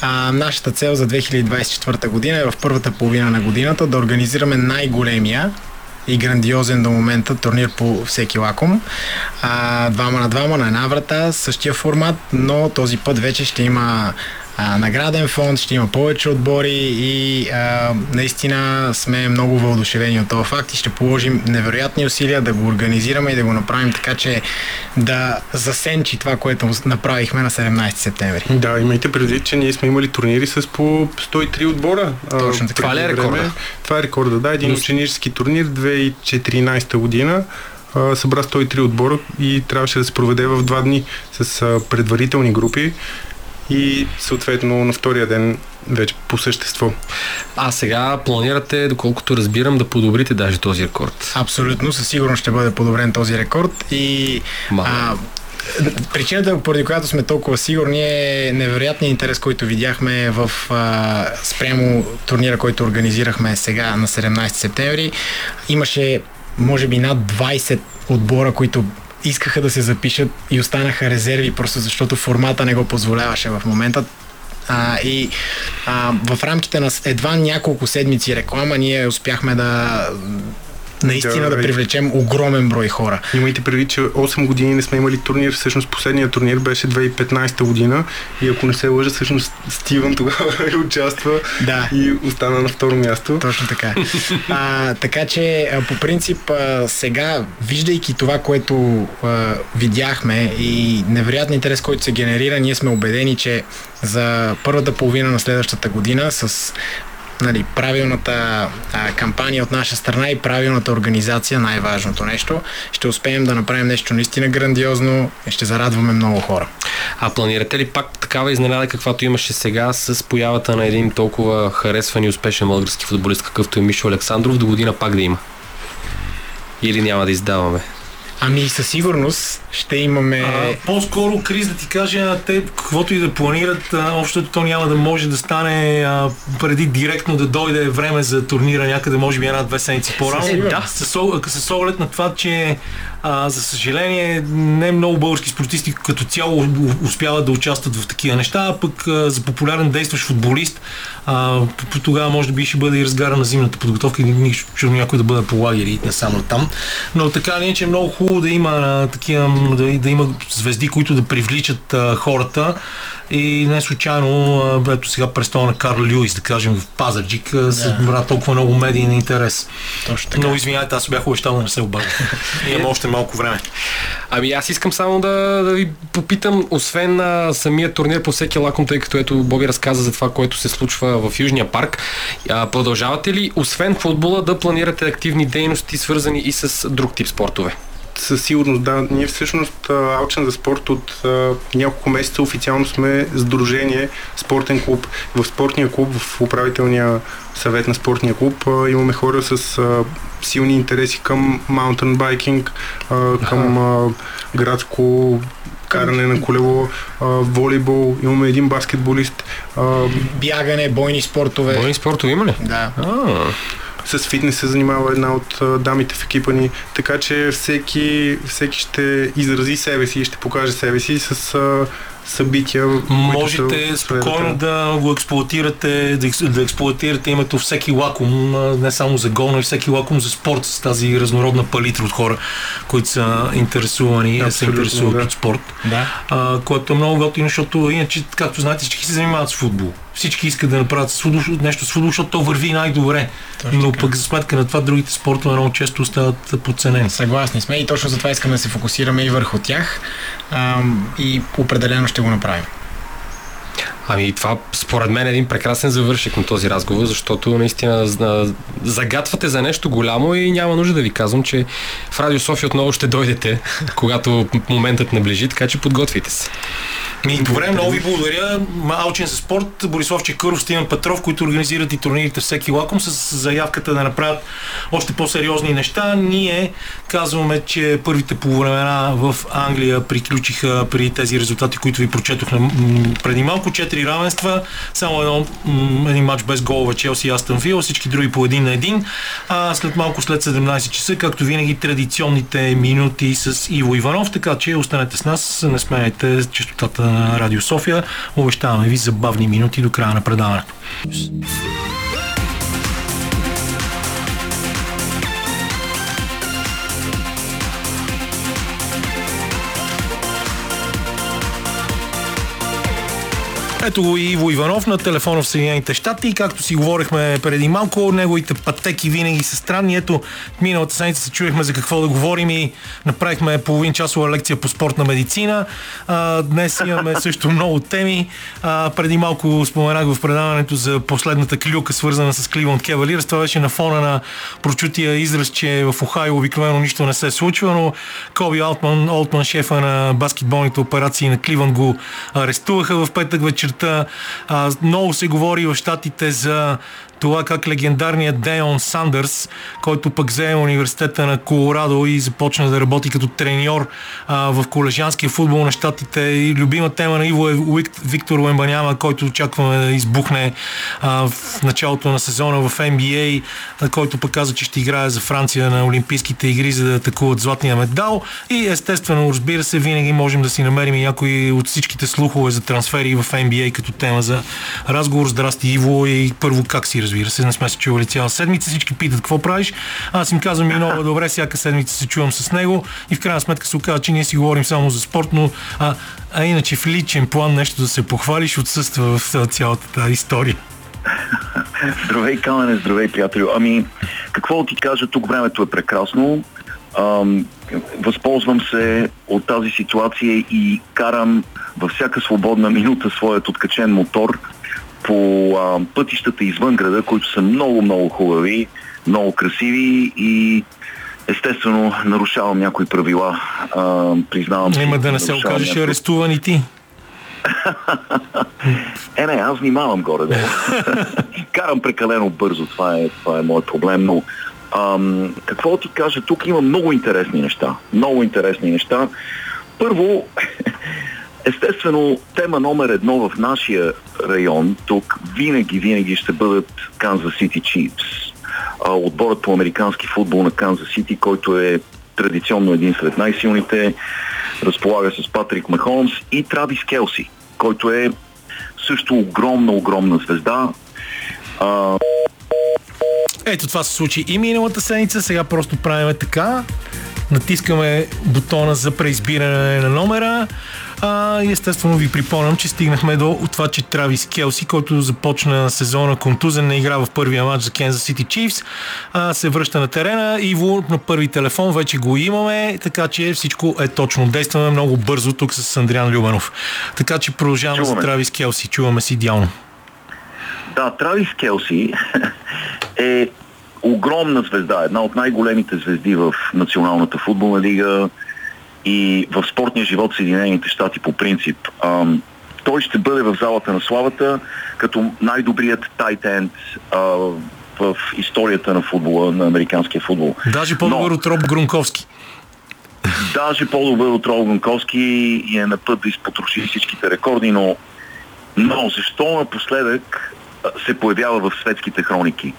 А, нашата цел за 2024 година е в първата половина на годината да организираме най-големия и грандиозен до момента турнир по всеки лаком. А, двама на двама на една врата, същия формат, но този път вече ще има а, награден фонд, ще има повече отбори и а, наистина сме много въодушевени от този факт и ще положим невероятни усилия да го организираме и да го направим така, че да засенчи това, което направихме на 17 септември. Да, имайте предвид, че ние сме имали турнири с по 103 отбора. Точно така. Това ли е рекорда? Това е рекорда, да. Един ученически турнир 2014 година събра 103 отбора и трябваше да се проведе в два дни с предварителни групи и съответно на втория ден вече по същество. А сега планирате, доколкото разбирам, да подобрите даже този рекорд. Абсолютно, със сигурност ще бъде подобрен този рекорд и а, Причината, поради която сме толкова сигурни е невероятният интерес, който видяхме в а, спрямо турнира, който организирахме сега на 17 септември. Имаше може би над 20 отбора, които искаха да се запишат и останаха резерви, просто защото формата не го позволяваше в момента. А, и а, в рамките на едва няколко седмици реклама ние успяхме да наистина да, да привлечем огромен брой хора. Имайте предвид, че 8 години не сме имали турнир. Всъщност последният турнир беше 2015 година и ако не се лъжа, всъщност Стивън тогава [laughs] участва да. и остана на второ място. Точно така. [laughs] а, така че по принцип сега, виждайки това, което а, видяхме и невероятен интерес, който се генерира, ние сме убедени, че за първата половина на следващата година с нали, правилната а, кампания от наша страна и правилната организация, най-важното нещо, ще успеем да направим нещо наистина грандиозно и ще зарадваме много хора. А планирате ли пак такава изненада, каквато имаше сега с появата на един толкова харесван и успешен български футболист, какъвто е Мишо Александров, до година пак да има? Или няма да издаваме? Ами със сигурност ще имаме... А, по-скоро, Крис, да ти кажа, те каквото и да планират, общото то няма да може да стане а, преди директно да дойде време за турнира някъде, може би една-две седмици по-рано. Е, да. С, с оглед на това, че а, за съжаление не много български спортисти като цяло успяват да участват в такива неща, а пък а, за популярен действащ футболист а, тогава може би ще бъде и разгара на зимната подготовка и нищо някой да бъде по лагери не само там. Но така ли че е много хубаво да има такива, да, да има звезди, които да привличат а, хората. И не случайно, ето сега престола на Карл Льюис, да кажем, в Пазарджик, да. събра толкова много медийен интерес. Точно така. Но извинявайте, аз бях обещал да не се обадя. [laughs] Имам още малко време. Ами аз искам само да, да ви попитам, освен на самия турнир по всеки лаком, тъй като ето Боби разказа за това, което се случва в Южния парк, а, продължавате ли, освен футбола, да планирате активни дейности, свързани и с друг тип спортове? Със сигурност, да. Ние всъщност Алчен за спорт от а, няколко месеца официално сме сдружение спортен клуб. В спортния клуб, в управителния съвет на спортния клуб а, имаме хора с а, силни интереси към маунтън байкинг, а, към а, градско каране на колело, а, волейбол, имаме един баскетболист. А, Бягане, бойни спортове. Бойни спортове има ли? Да. А, с фитнес се занимава една от дамите в екипа ни, така че всеки, всеки ще изрази себе си и ще покаже себе си с събития. Можете спокойно да го експлуатирате, да, да експлуатирате името всеки лаком, не само за гол, но и всеки лаком за спорт с тази разнородна палитра от хора, които са интересувани, Абсолютно, се интересуват да. от спорт. Да. А, което е много готино, защото иначе, както знаете, всички се занимават с футбол всички искат да направят с футбол, нещо с футбол, защото то върви най-добре. Точно Но така. пък за сметка на това другите спортове много често остават подценени. Съгласни сме и точно затова искаме да се фокусираме и върху тях а, и определено ще го направим. Ами това според мен е един прекрасен завършек на този разговор, защото наистина загатвате за нещо голямо и няма нужда да ви казвам, че в Радио София отново ще дойдете, [laughs] когато моментът наближи, така че подготвите се. Ми, време много ви благодаря. Алчен за спорт, Борислав Чекъров, Стивен Петров, които организират и турнирите всеки лаком с заявката да направят още по-сериозни неща. Ние казваме, че първите полувремена в Англия приключиха при тези резултати, които ви прочетох преди малко. Четири равенства, само едно, един матч без голове Челси и Астън Вил, всички други по един на един. А след малко след 17 часа, както винаги, традиционните минути с Иво Иванов, така че останете с нас, не сменяйте частотата на Радио София. Обещаваме ви забавни минути до края на предаването. Ето го и Иво Иванов на телефона в Съединените щати. Както си говорихме преди малко, неговите пътеки винаги са странни. Ето, миналата седмица се чуехме за какво да говорим и направихме половин часова лекция по спортна медицина. А, днес имаме [laughs] също много теми. А, преди малко споменах в предаването за последната клюка, свързана с Кливонд Кевалирс. Това беше на фона на прочутия израз, че в Охайо обикновено нищо не се случва, но Коби Алтман, Олтман, шефа на баскетболните операции на Кливанд го арестуваха в петък вечер вечерта. А, много се говори в щатите за това как легендарният Деон Сандърс, който пък взе университета на Колорадо и започна да работи като треньор а, в колежанския футбол на щатите. И любима тема на Иво е Виктор Уембаняма, който очакваме да избухне а, в началото на сезона в NBA, който пък каза, че ще играе за Франция на Олимпийските игри, за да атакуват златния медал. И естествено, разбира се, винаги можем да си намерим и някои от всичките слухове за трансфери в NBA като тема за разговор. Здрасти, Иво, и първо как си разбира се, не сме се чували цяла седмица. Всички питат какво правиш. Аз им казвам и много [laughs] добре, всяка седмица се чувам с него и в крайна сметка се оказа, че ние си говорим само за спорт, но а, а иначе в личен план нещо да се похвалиш отсъства в цялата тази история. [laughs] Здравей, Камене, здравей, приятелю. Ами, какво ти кажа, тук времето е прекрасно. Ам, възползвам се от тази ситуация и карам във всяка свободна минута своят откачен мотор по а, пътищата извън града, които са много, много хубави, много красиви и естествено нарушавам някои правила. А, признавам Няма да не се окажеш някои... арестуван и ти. [laughs] е, не, аз внимавам горе. [laughs] Карам прекалено бързо, това е, това е моят проблем, но ам, какво ти кажа, тук има много интересни неща. Много интересни неща. Първо, [laughs] Естествено, тема номер едно в нашия район, тук винаги, винаги ще бъдат Kansas City Chiefs. Отборът по американски футбол на Канзас Сити, който е традиционно един сред най-силните, разполага с Патрик Махомс и Травис Келси, който е също огромна, огромна звезда. Ето това се случи и миналата седмица, сега просто правим така натискаме бутона за преизбиране на номера. А, и естествено ви припомням, че стигнахме до това, че Травис Келси, който започна сезона контузен, не игра в първия матч за Kansas City Chiefs, а, се връща на терена. Иво на първи телефон вече го имаме, така че всичко е точно. Действаме много бързо тук с Андриан Любенов. Така че продължаваме с Травис Келси. Чуваме си идеално. Да, Травис Келси [laughs] е огромна звезда, една от най-големите звезди в Националната футболна лига и в спортния живот в Съединените щати по принцип. Ам, той ще бъде в залата на славата като най-добрият тайтенд в историята на футбола, на американския футбол. Даже по-добър от Роб Грунковски. Даже по-добър от Роб Грунковски и е на път да изпотроши всичките рекорди, но, но защо напоследък се появява в светските хроники?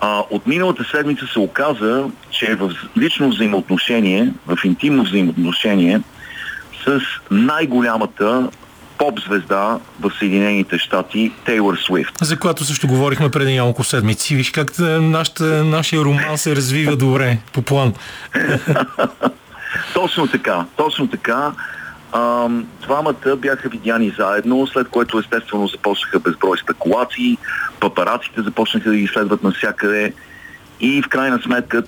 А, от миналата седмица се оказа, че е в лично взаимоотношение, в интимно взаимоотношение с най-голямата поп-звезда в Съединените щати Тейлор Свифт. За която също говорихме преди няколко седмици. Виж как нашата, нашия роман се развива добре, по план. [laughs] точно така, точно така. Двамата бяха видяни заедно, след което естествено започнаха безброй спекулации, папараците започнаха да ги следват навсякъде и в крайна сметка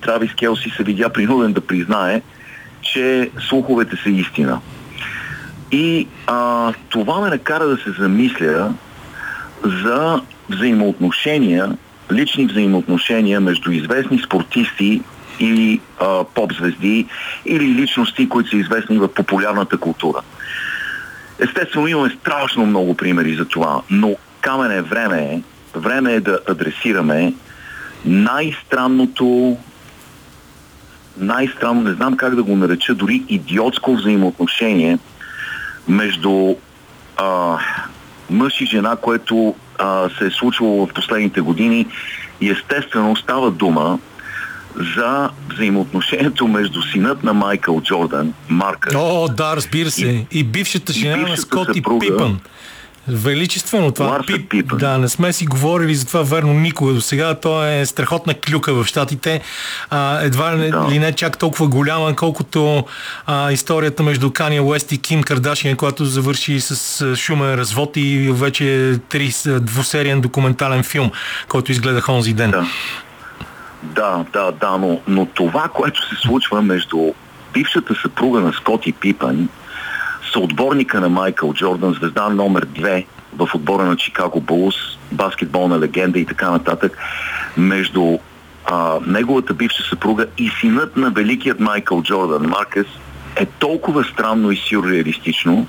Травис Келси се видя принуден да признае, че слуховете са истина. И а, това ме накара да се замисля за взаимоотношения, лични взаимоотношения между известни спортисти или а, поп-звезди, или личности, които са известни в популярната култура. Естествено, имаме страшно много примери за това, но камен е време време е да адресираме най-странното, най-странно, не знам как да го нареча, дори идиотско взаимоотношение между а, мъж и жена, което а, се е случвало в последните години и естествено става дума за взаимоотношението между синът на Майкъл Джордан, Марка. О, да, разбира се. И, и бившата жена на Скоти съпруга, Пипън. Величествено това. Пип, Пипън. Да, не сме си говорили за това верно никога до сега. То е страхотна клюка в щатите. А, едва ли, да. ли не чак толкова голяма, колкото а, историята между Кания Уест и Ким Кардашин, която завърши с шумен развод и вече три, двусериен документален филм, който изгледах онзи ден. Да. Да, да, да, но, но това, което се случва между бившата съпруга на Скоти Пипън, съотборника на Майкъл Джордан, звезда номер 2 в отбора на Чикаго Булс, баскетболна легенда и така нататък, между а, неговата бивша съпруга и синът на великият Майкъл Джордан, Маркес, е толкова странно и сюрреалистично,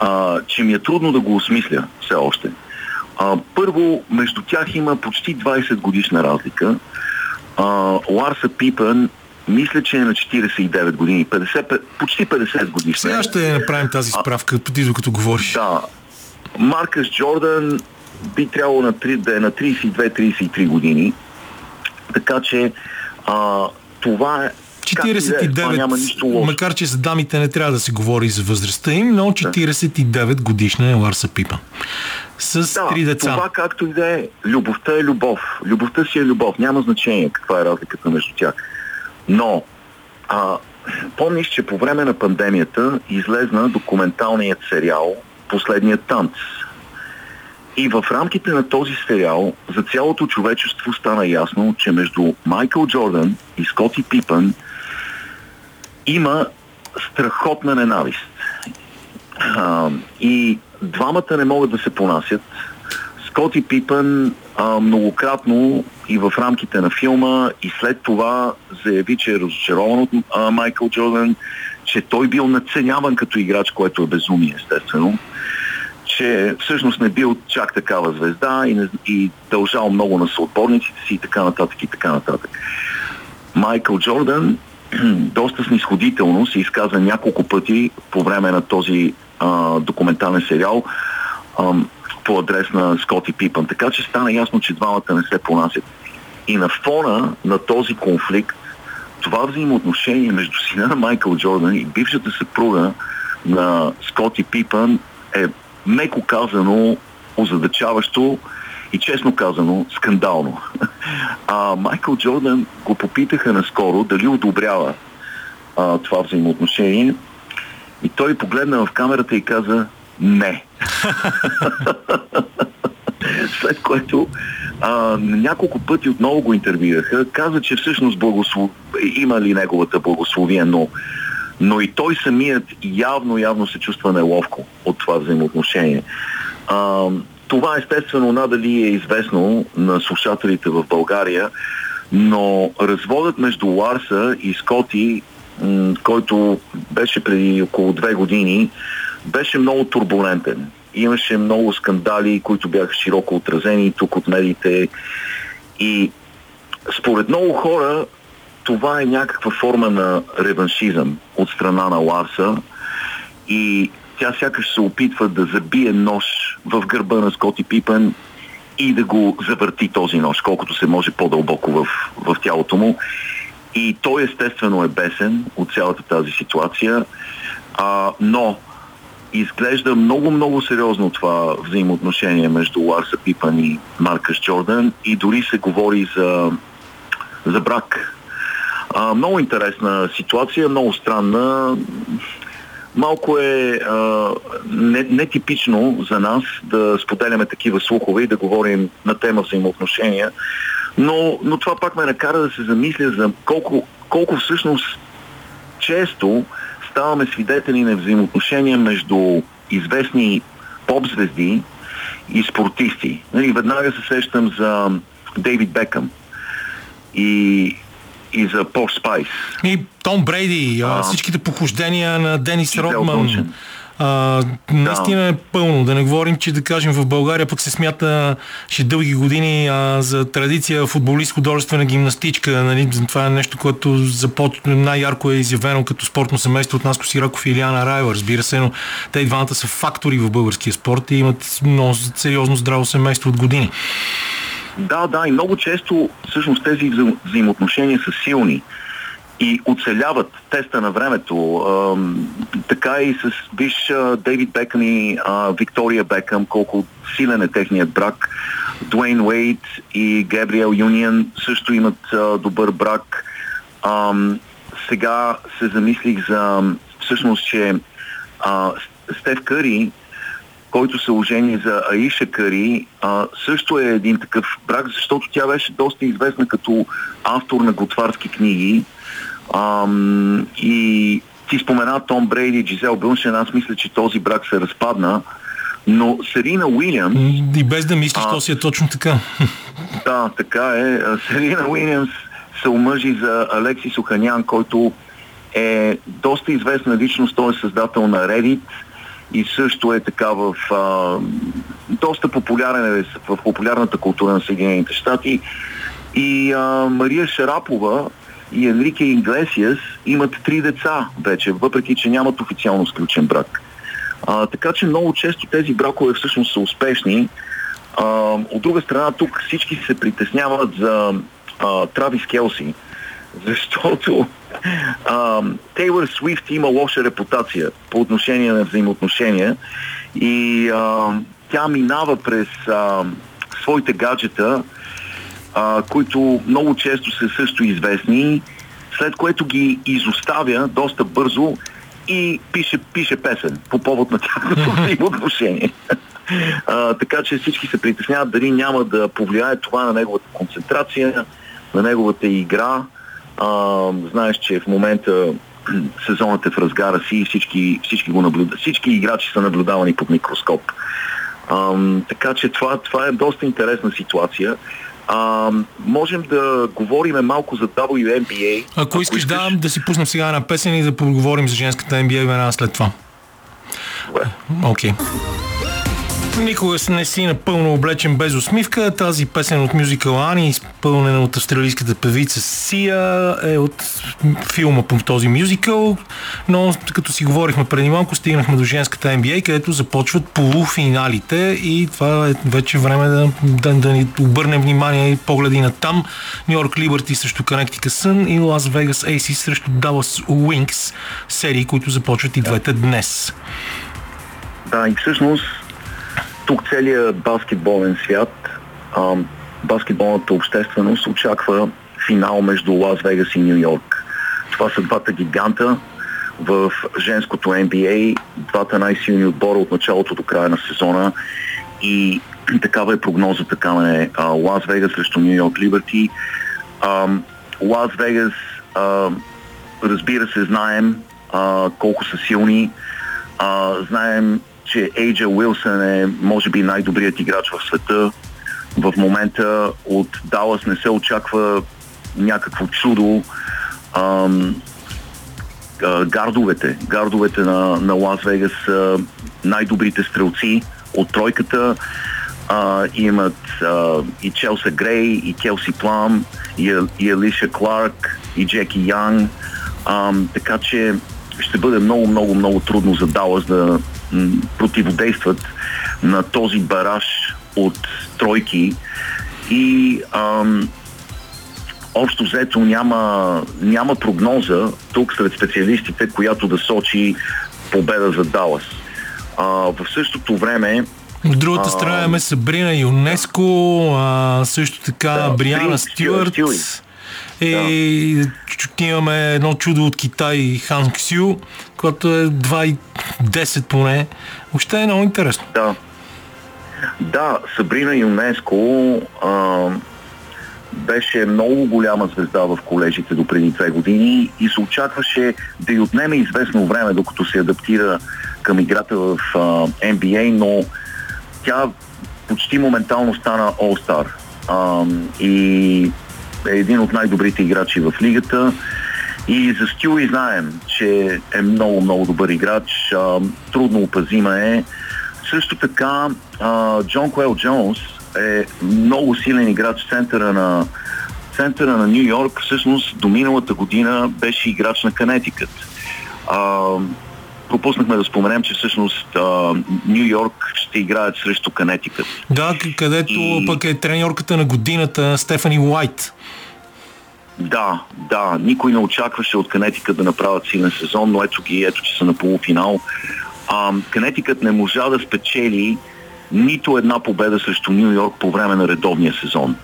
а, че ми е трудно да го осмисля все още. А, първо, между тях има почти 20 годишна разлика Ларса Пипън мисля, че е на 49 години, 50, почти 50 години. Сега ще направим тази справка, ти докато говориш. Да. Маркъс Джордан би трябвало на 3, да е на 32-33 години. Така че а, това е 49, е, макар че за дамите не трябва да се говори за възрастта им, но 49 годишна е Ларса Пипа. С да, три деца. Това както и да е, любовта е любов. Любовта си е любов. Няма значение каква е разликата между тях. Но, а, помниш, че по време на пандемията излезна документалният сериал Последният танц. И в рамките на този сериал за цялото човечество стана ясно, че между Майкъл Джордан и Скоти Пипън има страхотна ненавист. А, и двамата не могат да се понасят. Скоти Пипън а, многократно и в рамките на филма и след това заяви, че е разочарован от а, Майкъл Джордан, че той бил наценяван като играч, което е безумие, естествено че всъщност не бил чак такава звезда и, не, и дължал много на съотборниците си и така нататък и така нататък. Майкъл Джордан [clears throat] доста снисходително се изказа няколко пъти по време на този а, документален сериал а, по адрес на Скоти Пипън. Така че стана ясно, че двамата не се понасят. И на фона на този конфликт, това взаимоотношение между сина на Майкъл Джордан и бившата съпруга на Скоти Пипън е меко казано озадачаващо и честно казано, скандално. А, Майкъл Джордан го попитаха наскоро дали одобрява а, това взаимоотношение и той погледна в камерата и каза не. [laughs] След което а, няколко пъти отново го интервюираха. Каза, че всъщност благослов... има ли неговата благословие, но, но и той самият явно, явно се чувства неловко от това взаимоотношение. А, това естествено надали е известно на слушателите в България, но разводът между Ларса и Скоти, който беше преди около две години, беше много турбулентен. Имаше много скандали, които бяха широко отразени тук от медиите. И според много хора това е някаква форма на реваншизъм от страна на Ларса и тя сякаш се опитва да забие нож в гърба на Скоти Пипен и да го завърти този нож, колкото се може по-дълбоко в, в тялото му. И той естествено е бесен от цялата тази ситуация, а, но изглежда много-много сериозно това взаимоотношение между Ларса Пипан и Маркъс Джордан и дори се говори за, за брак. А, много интересна ситуация, много странна. Малко е а, нетипично за нас да споделяме такива слухове и да говорим на тема взаимоотношения, но, но това пак ме накара да се замисля за колко, колко всъщност често ставаме свидетели на взаимоотношения между известни поп-звезди и спортисти. Нали, веднага се сещам за Дейвид Бекъм и и за Пош Спайс. И Том Брейди, а, всичките похождения на Денис Родман. А, наистина да. е пълно. Да не говорим, че да кажем в България пък се смята ще дълги години а, за традиция футболист художествена гимнастичка. Нали? Това е нещо, което започ... най-ярко е изявено като спортно семейство от Наско Сираков и Илиана Райва. Разбира се, но те и двамата са фактори в българския спорт и имат много сериозно здраво семейство от години. Да, да, и много често всъщност тези вза... взаимоотношения са силни и оцеляват теста на времето. А, така и с, виж, Дейвид Бекъм и а, Виктория Бекъм, колко силен е техният брак. Дуейн Уейт и Габриел Юнион също имат а, добър брак. А, сега се замислих за всъщност, че а, Стев Къри който се ожени за Аиша Кари, а, също е един такъв брак, защото тя беше доста известна като автор на готварски книги. А, и ти спомена Том Брейди и Джизел Бълшен, аз мисля, че този брак се разпадна. Но Серина Уилямс... И без да мислиш, то си е точно така. [laughs] Да, така е. Серина Уилямс се омъжи за Алекси Суханян, който е доста известна личност. Той е създател на Reddit и също е така в а, доста популярен е в популярната култура на Съединените щати. И а, Мария Шарапова и Енрике Инглесиас имат три деца вече, въпреки че нямат официално сключен брак. А, така че много често тези бракове всъщност са успешни. А, от друга страна, тук всички се притесняват за а, Травис Келси, защото Тейлор Свифт има лоша репутация по отношение на взаимоотношения и а, тя минава през а, своите гаджета, а, които много често са също известни, след което ги изоставя доста бързо и пише, пише песен по повод на тяхното [laughs] взаимоотношение. А, така че всички се притесняват дали няма да повлияе това на неговата концентрация, на неговата игра. А, знаеш, че в момента [clears throat] сезонът е в разгара си и всички, всички го наблюдават. Всички играчи са наблюдавани под микроскоп. А, така че това, това е доста интересна ситуация. А, можем да говорим малко за WNBA. Ако, ако искаш, искаш, да, да си пуснем сега една песен и да поговорим за женската NBA веднага след това. Окей. Okay. Никога не си напълно облечен без усмивка. Тази песен от мюзикъл Ани, изпълнена от австралийската певица Сия, е от филма по този мюзикъл. Но като си говорихме преди малко, стигнахме до женската NBA, където започват полуфиналите и това е вече време да, да, да ни обърнем внимание и погледи на там. Нью Йорк Либерти срещу Connecticut Sun и Лас Вегас Aces срещу Dallas Wings, серии, които започват и двете днес. Да, и всъщност тук целият баскетболен свят а, баскетболната общественост очаква финал между Лас Вегас и Нью Йорк. Това са двата гиганта в женското NBA, двата най-силни отбора от началото до края на сезона и такава е прогнозата към е Лас Вегас срещу Нью Йорк Либерти. Лас Вегас, разбира се, знаем а, колко са силни. А, знаем, че Ейджа Уилсън е, може би, най-добрият играч в света. В момента от Далас не се очаква някакво чудо. А, гардовете, гардовете на, на Лас Вегас са най-добрите стрелци от тройката. А, имат а, и Челса Грей, и Келси Плам, и, и Алиша Кларк, и Джеки Янг. А, така че ще бъде много, много, много трудно за Далас да противодействат на този бараж от тройки и ам, общо взето няма, няма прогноза тук сред специалистите, която да сочи победа за Далас. А, в същото време от другата страна имаме Сабрина ЮНЕСКО, а, също така да, Бриана Стюарт. И да. имаме едно чудо от Китай, Хан Ксю, което е 2,10 поне. Въобще е много интересно. Да. Да, Сабрина ЮНЕСКО а, беше много голяма звезда в колежите до преди две години и се очакваше да й отнеме известно време, докато се адаптира към играта в а, NBA, но тя почти моментално стана All-Star. А, и е един от най-добрите играчи в лигата. И за Стюи знаем, че е много, много добър играч. А, трудно опазима е. Също така а, Джон Куел Джонс е много силен играч в центъра на центъра на Нью Йорк. Всъщност до миналата година беше играч на Канетикът. Пропуснахме да споменем, че всъщност Нью Йорк ще играят срещу Канетикът. Да, където и... пък е треньорката на годината Стефани Уайт. Да, да. Никой не очакваше от Канетика да направят силен сезон, но ето ги, ето че са на полуфинал. А, Канетикът не можа да спечели нито една победа срещу Нью Йорк по време на редовния сезон.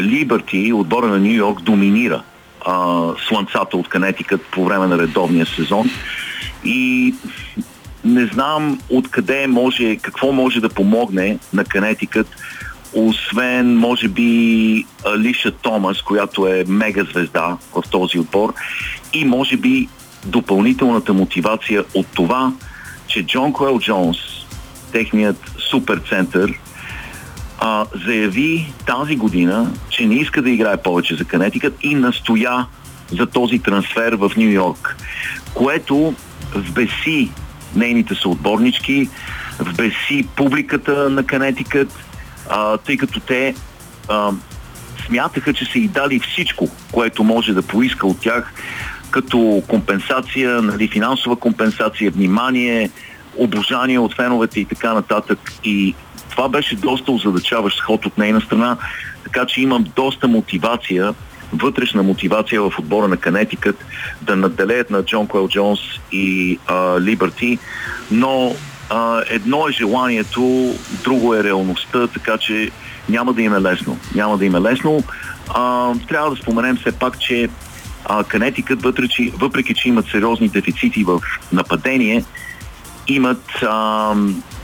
Либерти, отбора на Нью Йорк, доминира а, слънцата от Канетикът по време на редовния сезон. И не знам откъде може, какво може да помогне на Канетикът, освен, може би, Алиша Томас, която е мега звезда в този отбор и може би допълнителната мотивация от това, че Джон Коел Джонс, техният суперцентър, а, заяви тази година, че не иска да играе повече за Канетикът и настоя за този трансфер в Нью Йорк, което вбеси нейните съотборнички, вбеси публиката на Канетикът, а, тъй като те а, смятаха, че са и дали всичко, което може да поиска от тях, като компенсация, нали, финансова компенсация, внимание, обожание от феновете и така нататък. И това беше доста озадачаващ ход от нейна страна, така че имам доста мотивация, вътрешна мотивация в отбора на Канетикът да наделеят на Джон Куел Джонс и Либерти, но а, едно е желанието, друго е реалността, така че няма да им е лесно. Няма да им е лесно. А, трябва да споменем все пак, че а, Канетикът, въпреки, въпреки че имат сериозни дефицити в нападение, имат а,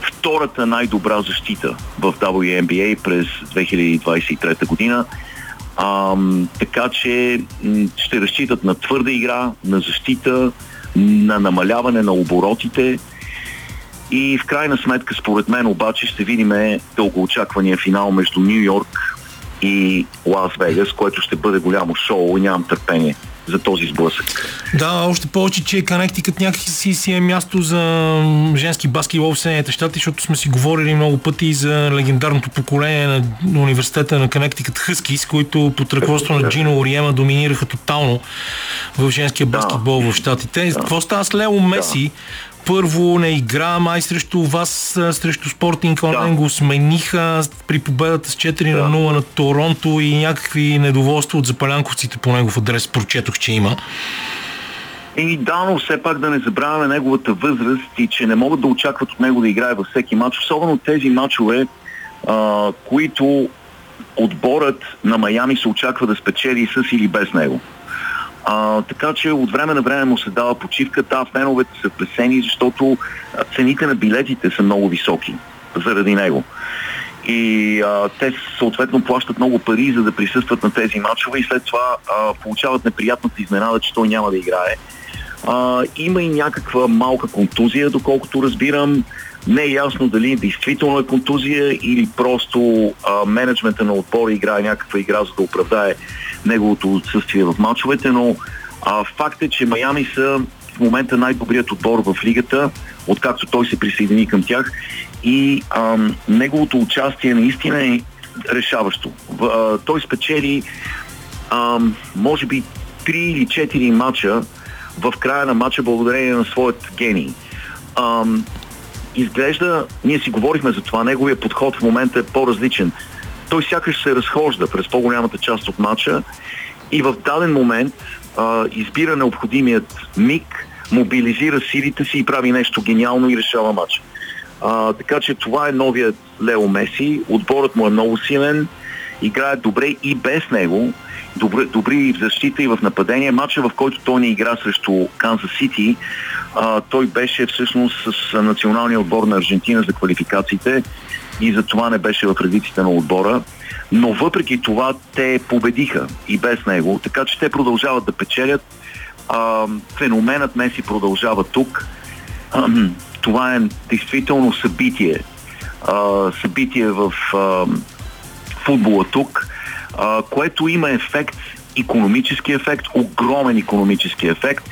втората най-добра защита в WNBA през 2023 година. А, така че ще разчитат на твърда игра, на защита, на намаляване на оборотите и в крайна сметка, според мен обаче, ще видим дългоочаквания финал между Нью Йорк и Лас Вегас, което ще бъде голямо шоу и нямам търпение за този сблъсък. Да, още повече, че Канектикът някакси си, е място за женски баскетбол в Съединените щати, защото сме си говорили много пъти за легендарното поколение на университета на Канектикът Хъскис, които под ръководство на Джино Ориема доминираха тотално в женския баскетбол да. в щатите. Да. Какво става с Лео Меси? Да първо не игра май срещу вас, срещу Спортинг Онлайн да. го смениха при победата с 4 да. на 0 на Торонто и някакви недоволства от запалянковците по негов адрес прочетох, че има. И да, но все пак да не забравяме неговата възраст и че не могат да очакват от него да играе във всеки матч, особено тези матчове, а, които отборът на Майами се очаква да спечели с или без него. А, така че от време на време му се дава почивка. Да, феновете са плесени, защото цените на билетите са много високи заради него. И а, те съответно плащат много пари, за да присъстват на тези матчове и след това а, получават неприятната изненада, че той няма да играе. А, има и някаква малка контузия, доколкото разбирам. Не е ясно дали действително е контузия или просто а, менеджмента на отбора играе някаква игра, за да оправдае неговото отсъствие в матчовете, но а, факт е, че Майами са в момента най-добрият отбор в лигата, откакто той се присъедини към тях и а, неговото участие наистина е решаващо. А, той спечели а, може би 3 или 4 матча в края на матча благодарение на своят гений. А, изглежда, ние си говорихме за това, неговия подход в момента е по-различен. Той сякаш се разхожда през по-голямата част от матча и в даден момент а, избира необходимият миг, мобилизира силите си и прави нещо гениално и решава матча. А, така че това е новият Лео Меси. Отборът му е много силен, играе добре и без него. Добри и в защита и в нападение. Матча, в който той не игра срещу Канзас Сити, той беше всъщност с националния отбор на Аржентина за квалификациите и за това не беше в редиците на отбора. Но въпреки това те победиха и без него, така че те продължават да печелят. А, феноменът Меси продължава тук. А, това е действително събитие. А, събитие в а, футбола тук, а, което има ефект, економически ефект, огромен економически ефект.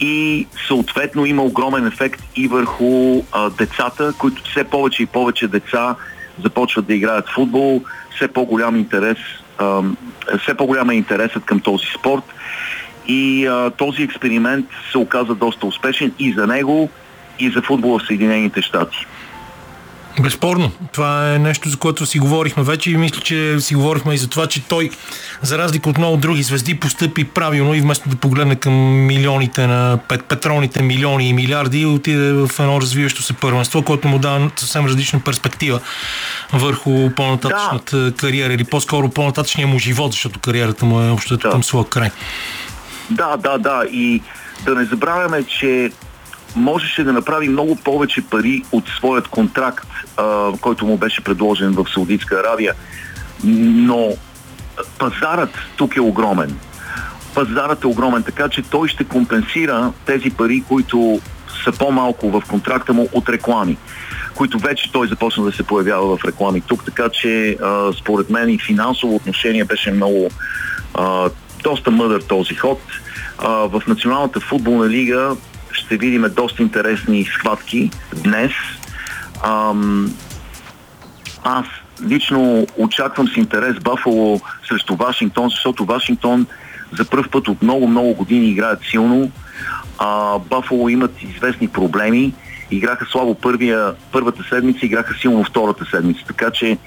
И съответно има огромен ефект и върху а, децата, които все повече и повече деца започват да играят футбол, все по-голям интерес, а, все по-голям е интересът към този спорт. И а, този експеримент се оказа доста успешен и за него, и за футбола в Съединените щати. Безспорно. Това е нещо, за което си говорихме вече и мисля, че си говорихме и за това, че той, за разлика от много други звезди, постъпи правилно и вместо да погледне към милионите на пет, петролните милиони и милиарди, отиде в едно развиващо се първенство, което му дава съвсем различна перспектива върху по-нататъчната да. кариера или по-скоро по-нататъчния му живот, защото кариерата му е общо да. към своя край. Да, да, да. И да не забравяме, че можеше да направи много повече пари от своят контракт, а, който му беше предложен в Саудитска Аравия. Но пазарът тук е огромен. Пазарът е огромен, така че той ще компенсира тези пари, които са по-малко в контракта му от реклами, които вече той започна да се появява в реклами тук, така че а, според мен и финансово отношение беше много а, доста мъдър този ход. А, в Националната футболна лига ще видим доста интересни схватки днес. Ам, аз лично очаквам с интерес Бафало срещу Вашингтон, защото Вашингтон за първ път от много-много години играят силно. А, Бафало имат известни проблеми. Играха слабо първия, първата седмица, играха силно втората седмица. Така че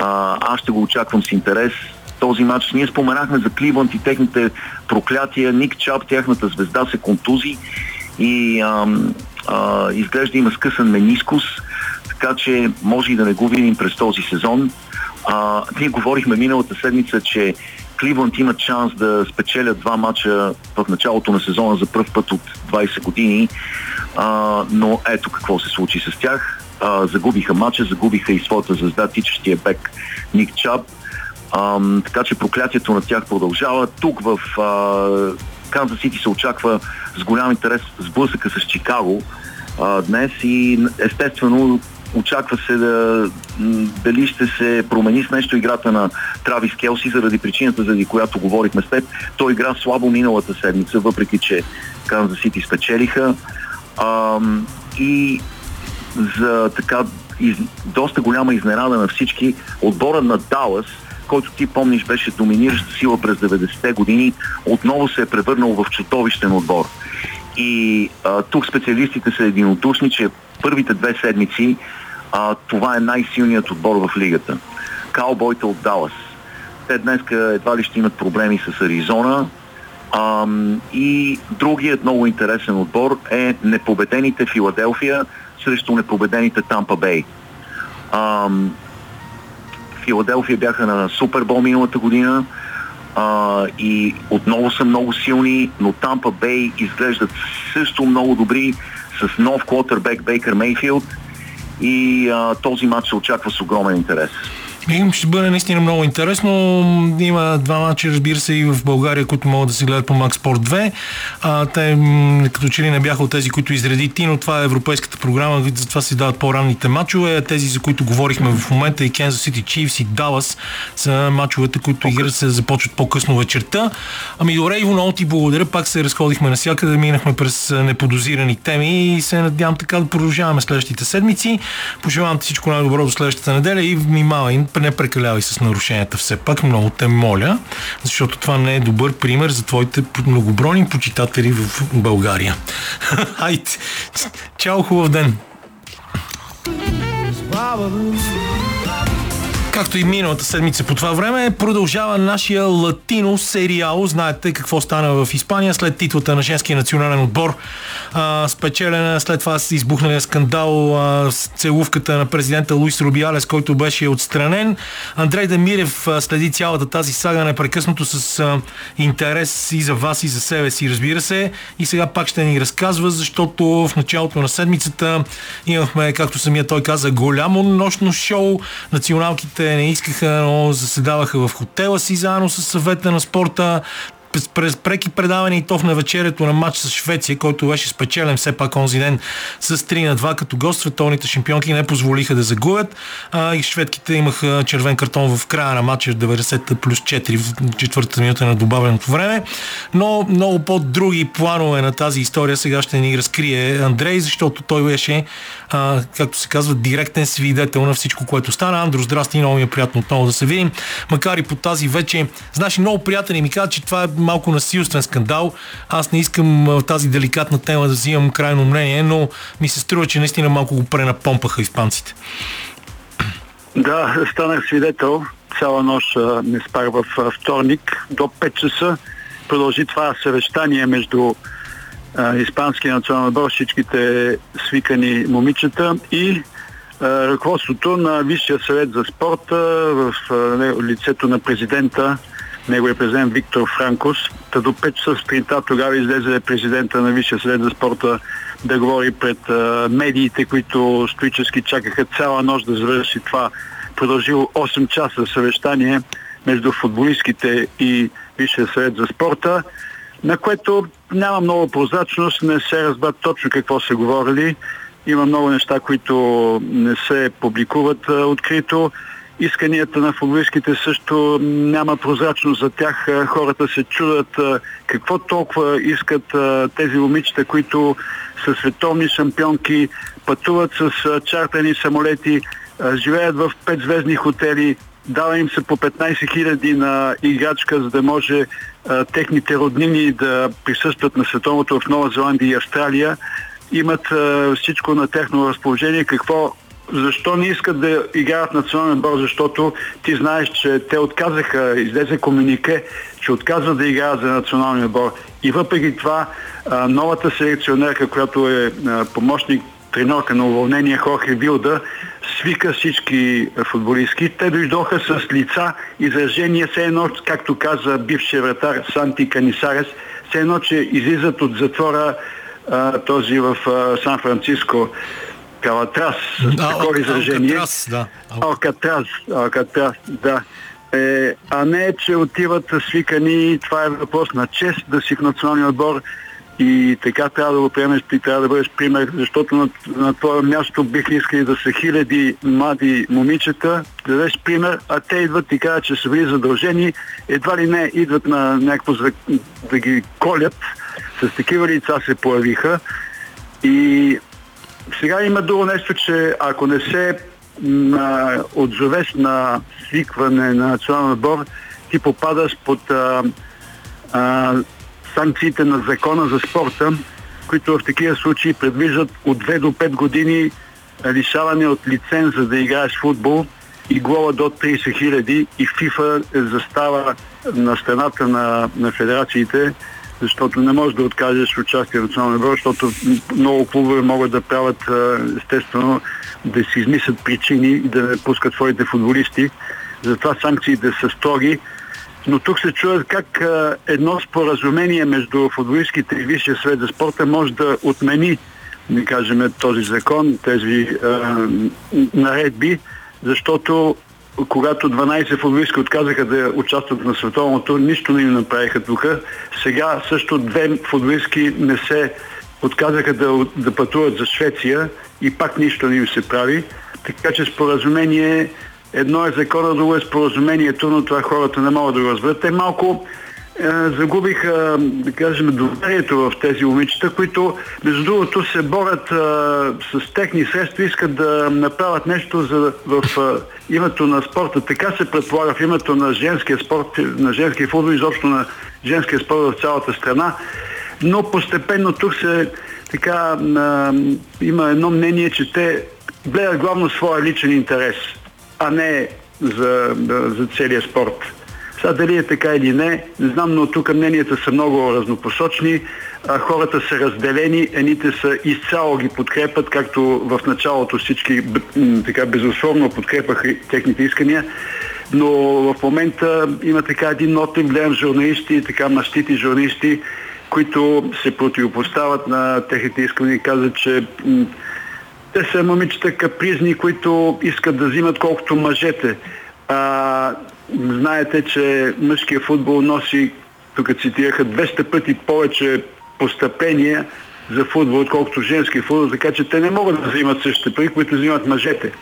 а, аз ще го очаквам с интерес този матч. Ние споменахме за Кливънт и техните проклятия. Ник Чап, тяхната звезда, се контузи и а, а, изглежда има скъсан менискус, така че може и да не го видим през този сезон. А, ние говорихме миналата седмица, че Кливънд има шанс да спечелят два мача в началото на сезона за първ път от 20 години, а, но ето какво се случи с тях. А, загубиха мача, загубиха и своята звезда, тичащия бек Ник Чаб. А, така че проклятието на тях продължава. Тук в а, Канзас Сити се очаква с голям интерес сблъсъка с Чикаго а, днес и естествено очаква се да, дали ще се промени с нещо играта на Травис Келси заради причината, заради която говорихме с теб. Той игра слабо миналата седмица, въпреки че Канзас Сити спечелиха. А, и за така из, доста голяма изненада на всички, отбора на Далас – който ти помниш беше доминираща сила през 90-те години, отново се е превърнал в чудовищен отбор. И а, тук специалистите са единодушни, че първите две седмици а, това е най-силният отбор в лигата. Каубойте от Далас. Те днес едва ли ще имат проблеми с Аризона. А, и другият много интересен отбор е непобедените Филаделфия срещу непобедените Тампа Бей. Филаделфия бяха на Супербол миналата година а, и отново са много силни, но Тампа Бей изглеждат също много добри с нов квотербек Бейкър Мейфилд и а, този матч се очаква с огромен интерес. Ще бъде наистина много интересно. Има два мача, разбира се, и в България, които могат да се гледат по Max Sport 2. А, те като че ли не бяха от тези, които изреди ти, но това е европейската програма, затова си дават по-ранните мачове. Тези, за които говорихме в момента, и Kansas City Chiefs и Dallas са мачовете, които играт се започват по-късно вечерта. Ами добре, Иво, много ти благодаря. Пак се разходихме навсякъде, минахме през неподозирани теми и се надявам така да продължаваме следващите седмици. Пожелавам ти всичко най-добро до следващата неделя и внимавай не прекалявай с нарушенията все пак, много те моля, защото това не е добър пример за твоите многобройни почитатели в България. [laughs] Хайде! Чао, хубав ден! Както и миналата седмица по това време, продължава нашия латино сериал. Знаете какво стана в Испания след титлата на женския национален отбор. А, спечелена след това с избухналия скандал а, с целувката на президента Луис Рубиалес, който беше отстранен. Андрей Демирев а, следи цялата тази сага непрекъснато с а, интерес и за вас, и за себе си, разбира се. И сега пак ще ни разказва, защото в началото на седмицата имахме, както самия той каза, голямо нощно шоу. Националките не искаха, но заседаваха в хотела си заедно с съвета на спорта през преки предавания и то в навечерието на матч с Швеция, който беше спечелен все пак онзи ден с 3 на 2 като гост. Световните шампионки не позволиха да загубят а, и шведките имаха червен картон в края на матча 90 плюс 4 в четвъртата минута на добавеното време. Но много по-други планове на тази история сега ще ни разкрие Андрей, защото той беше, а, както се казва, директен свидетел на всичко, което стана. Андро, здрасти, много ми е приятно отново да се видим. Макар и по тази вече, знаеш, много приятели ми казват, че това е малко насилствен скандал. Аз не искам в тази деликатна тема да взимам крайно мнение, но ми се струва, че наистина малко го пренапомпаха испанците. Да, станах свидетел. Цяла нощ не спах в вторник. До 5 часа продължи това съвещание между Испанския национален отбор, всичките свикани момичета и ръководството на Висшия съвет за спорта в лицето на президента неговия президент Виктор Франкос. Та до 5 часа сутринта тогава излезе президента на Висшия съвет за спорта да говори пред а, медиите, които стоически чакаха цяла нощ да завърши това. Продължило 8 часа съвещание между футболистките и Висшия съвет за спорта, на което няма много прозрачност, не се разбра точно какво са говорили. Има много неща, които не се публикуват а, открито исканията на футболистките също няма прозрачност за тях. Хората се чудат какво толкова искат тези момичета, които са световни шампионки, пътуват с чартани самолети, живеят в петзвездни хотели, дава им се по 15 хиляди на играчка, за да може техните роднини да присъстват на световното в Нова Зеландия и Австралия. Имат всичко на техно разположение. Какво защо не искат да играят национален отбор, защото ти знаеш, че те отказаха, излезе комунике, че отказват да играят за националния отбор. И въпреки това, новата селекционерка, която е помощник тренерка на уволнение Хорхе Вилда, свика всички футболистки. Те дойдоха с лица, изражения, все едно, както каза бившия вратар Санти Канисарес, все едно, че излизат от затвора този в Сан-Франциско. Калатрас, с да, такова изражение. Алкатрас, да. Алкатрас, Алкатрас, да. Е, а не, че отиват свикани, това е въпрос на чест да си в националния отбор и така трябва да го приемеш, ти трябва да бъдеш пример, защото на, на твое място бих искали да са хиляди млади момичета, да дадеш пример, а те идват и казват, че са били задължени, едва ли не идват на някакво да ги колят, с такива лица се появиха и сега има друго нещо, че ако не се на, отзовеш на свикване на национален отбор, ти попадаш под а, а, санкциите на закона за спорта, които в такива случаи предвиждат от 2 до 5 години лишаване от лиценз за да играеш футбол и глава до 30 хиляди. И ФИФА застава на страната на, на федерациите защото не можеш да откажеш участие в националния отбор, защото много клубове могат да правят естествено да си измислят причини и да не пускат своите футболисти. затова санкциите са строги. Но тук се чуят как едно споразумение между футболистските и Висшия свет за спорта може да отмени, да кажем, този закон, тези а, наредби, защото когато 12 футболистки отказаха да участват на световното, нищо не им направиха тук. Сега също две футболистки не се отказаха да, да пътуват за Швеция и пак нищо не им се прави. Така че споразумение, едно е закона, друго е споразумението, но това хората не могат да го разберат. Те малко загубиха, да кажем, доверието в тези момичета, които, между другото, се борят а, с техни средства, искат да направят нещо за, в а, името на спорта. Така се предполага в името на женския спорт, на женския футбол, изобщо на женския спорт в цялата страна. Но постепенно тук се така а, има едно мнение, че те гледат главно своя личен интерес, а не за, за целия спорт. Сега дали е така или не, не знам, но тук мненията са много разнопосочни. А, хората са разделени, едните са изцяло ги подкрепят, както в началото всички така безусловно подкрепаха техните искания. Но в момента има така един отлив, гледам журналисти, така мастити журналисти, които се противопоставят на техните искания и казват, че те са момичета капризни, които искат да взимат колкото мъжете. А, знаете, че мъжкият футбол носи, тук цитираха, 200 пъти повече постъпления за футбол, отколкото женски футбол, така че те не могат да взимат същите пари, които взимат мъжете.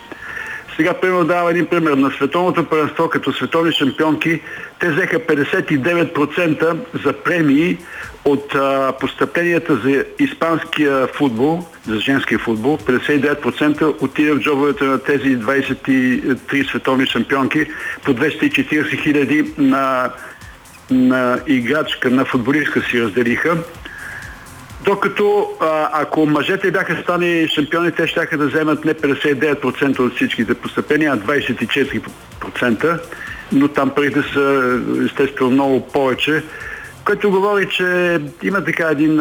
Сега, примерно, дава един пример. На световното първенство, като световни шампионки, те взеха 59% за премии от а, постъпленията за испанския футбол, за женския футбол. 59% отиде в джобовете на тези 23 световни шампионки по 240 хиляди на, на играчка, на футболистка си разделиха. Докато ако мъжете бяха стани шампиони, те ще да вземат не 59% от всичките постъпления, а 24%, но там парите са естествено много повече, което говори, че има така един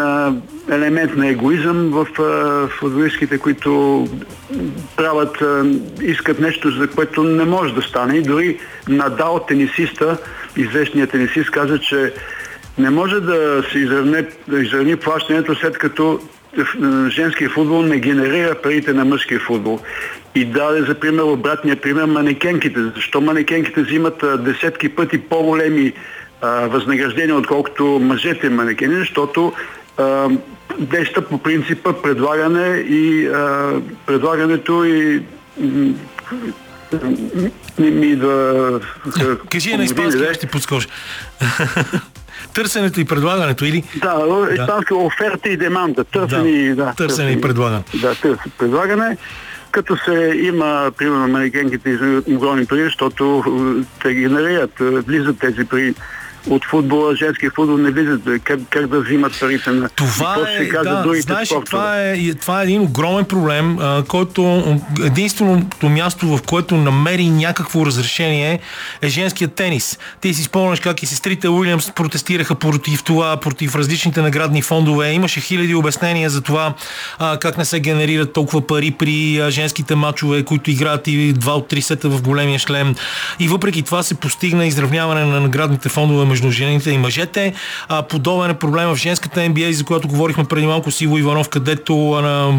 елемент на егоизъм в футболистките, които правят, искат нещо, за което не може да стане. И дори Надал, тенисиста, известният тенисист, каза, че не може да се изравне, да изравни плащането след като женския футбол не генерира парите на мъжкия футбол. И даде за пример обратния пример манекенките. Защо манекенките взимат десетки пъти по-големи възнаграждения, отколкото мъжете манекени, защото а, действа по принципа предлагане и а, предлагането и ми идва... Кажи на испански, ще подскочи. [laughs] Търсенето и предлагането или? Да, да. оферта и деманда. Търсене, да, да, търсене и предлагане. Да, търсене и предлагане. Като се има, примерно, американките огромни пари, защото те генерират, влизат тези пари от футбола, женския футбол не виждат как, как да взимат парите на това е, да, знаеш, това е, това е един огромен проблем, а, който единственото място, в което намери някакво разрешение е женският тенис. Ти си спомняш как и сестрите Уилямс протестираха против това, против различните наградни фондове. Имаше хиляди обяснения за това а, как не се генерират толкова пари при а, женските матчове, които играят и два от три сета в големия шлем. И въпреки това се постигна изравняване на наградните фондове между жените и мъжете. А, подобен е проблема в женската NBA, за която говорихме преди малко с Иво Иванов, където а,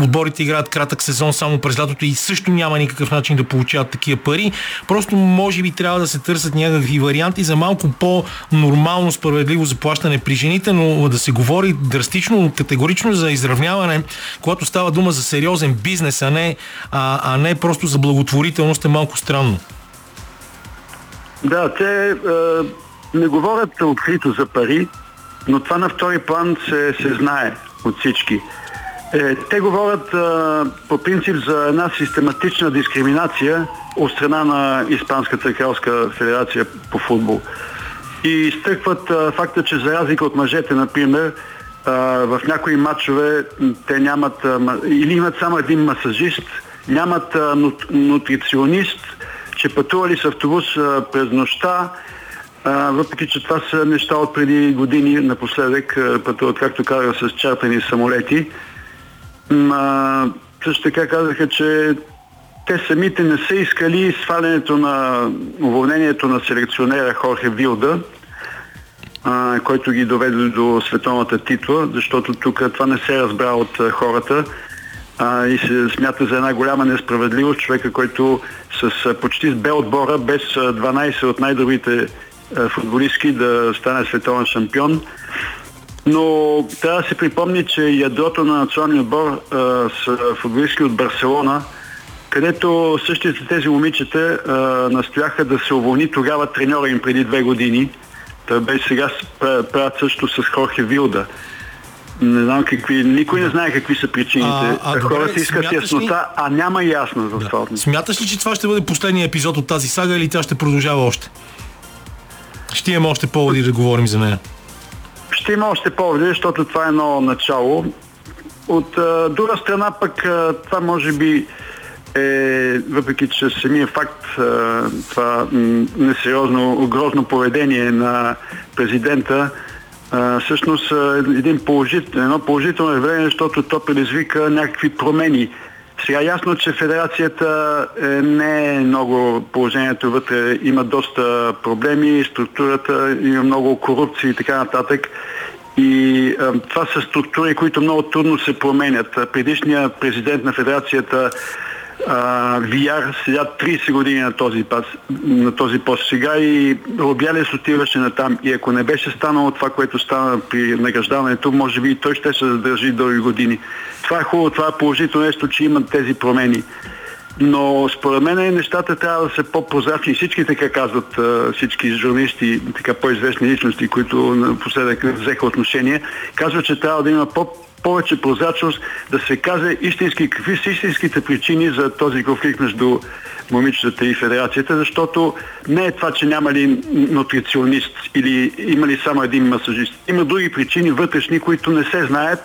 отборите играят кратък сезон само през лятото и също няма никакъв начин да получават такива пари. Просто може би трябва да се търсят някакви варианти за малко по-нормално справедливо заплащане при жените, но да се говори драстично, категорично за изравняване, когато става дума за сериозен бизнес, а не, а, а не просто за благотворителност е малко странно. Да, те не говорят открито за пари, но това на втори план се, се знае от всички. Е, те говорят а, по принцип за една систематична дискриминация от страна на Испанската кралска федерация по футбол. И изтъкват а, факта, че за разлика от мъжете, например, а, в някои матчове те нямат а, или имат само един масажист, нямат а, нутриционист, че пътували с автобус а, през нощта, а, въпреки, че това са неща от преди години напоследък, пътуват, както казах, с чартани самолети. А, също така казаха, че те самите не са искали свалянето на уволнението на селекционера Хорхе Вилда, а, който ги доведе до световната титла, защото тук това не се разбра от хората а, и се смята за една голяма несправедливост човека, който с почти с Б отбора, без а, 12 от най-добрите футболистки да стане световен шампион. Но трябва да се припомни, че ядрото на националния отбор а, с футболистки от Барселона, където същите тези момичета а, настояха да се уволни тогава треньора им преди две години. Той бе сега правят също с Хорхе Вилда. Не знам какви, никой не знае какви са причините. А, а, Хората добре, искат яснота, ли... а няма ясно за да. Смяташ ли, че това ще бъде последния епизод от тази сага или тя ще продължава още? Ще имаме още поводи да говорим за нея. Ще има още поводи, защото това е едно начало. От друга страна пък това може би е, въпреки че самия факт това несериозно, грозно поведение на президента, всъщност един положител, едно положително явление, защото то предизвика някакви промени. Сега ясно, че федерацията е, не е много положението вътре, има доста проблеми, структурата, има много корупция и така нататък. И а, това са структури, които много трудно се променят. Предишният президент на федерацията VR седя 30 години на този, пас, на този пост сега и Робялес отиваше на там. И ако не беше станало това, което стана при награждаването, може би и той ще се задържи дълги години. Това е хубаво, това е положително нещо, че имат тези промени. Но според мен нещата трябва да са по-прозрачни. Всички така казват, всички журналисти, така по-известни личности, които напоследък взеха отношение, казват, че трябва да има по повече прозрачност, да се каже истински какви са истинските причини за този конфликт между момичетата и федерацията, защото не е това, че няма ли нутриционист или има ли само един масажист. Има други причини вътрешни, които не се знаят.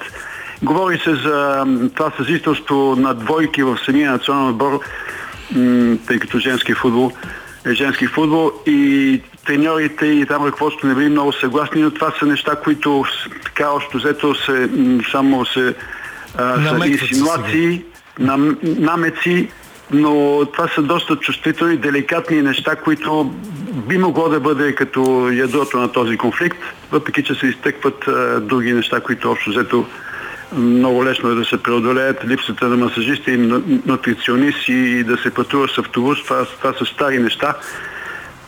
Говори се за това съзителство на двойки в самия национален отбор, тъй като женски футбол женски футбол и треньорите и там ръководството не били много съгласни, но това са неща, които така още взето се, само се а, са инсинуации, нам, намеци, но това са доста чувствителни, деликатни неща, които би могло да бъде като ядрото на този конфликт, въпреки че се изтъкват а, други неща, които общо взето много лесно е да се преодолеят липсата на масажисти и нутриционисти и да се пътува с автобус. Това, това са стари неща.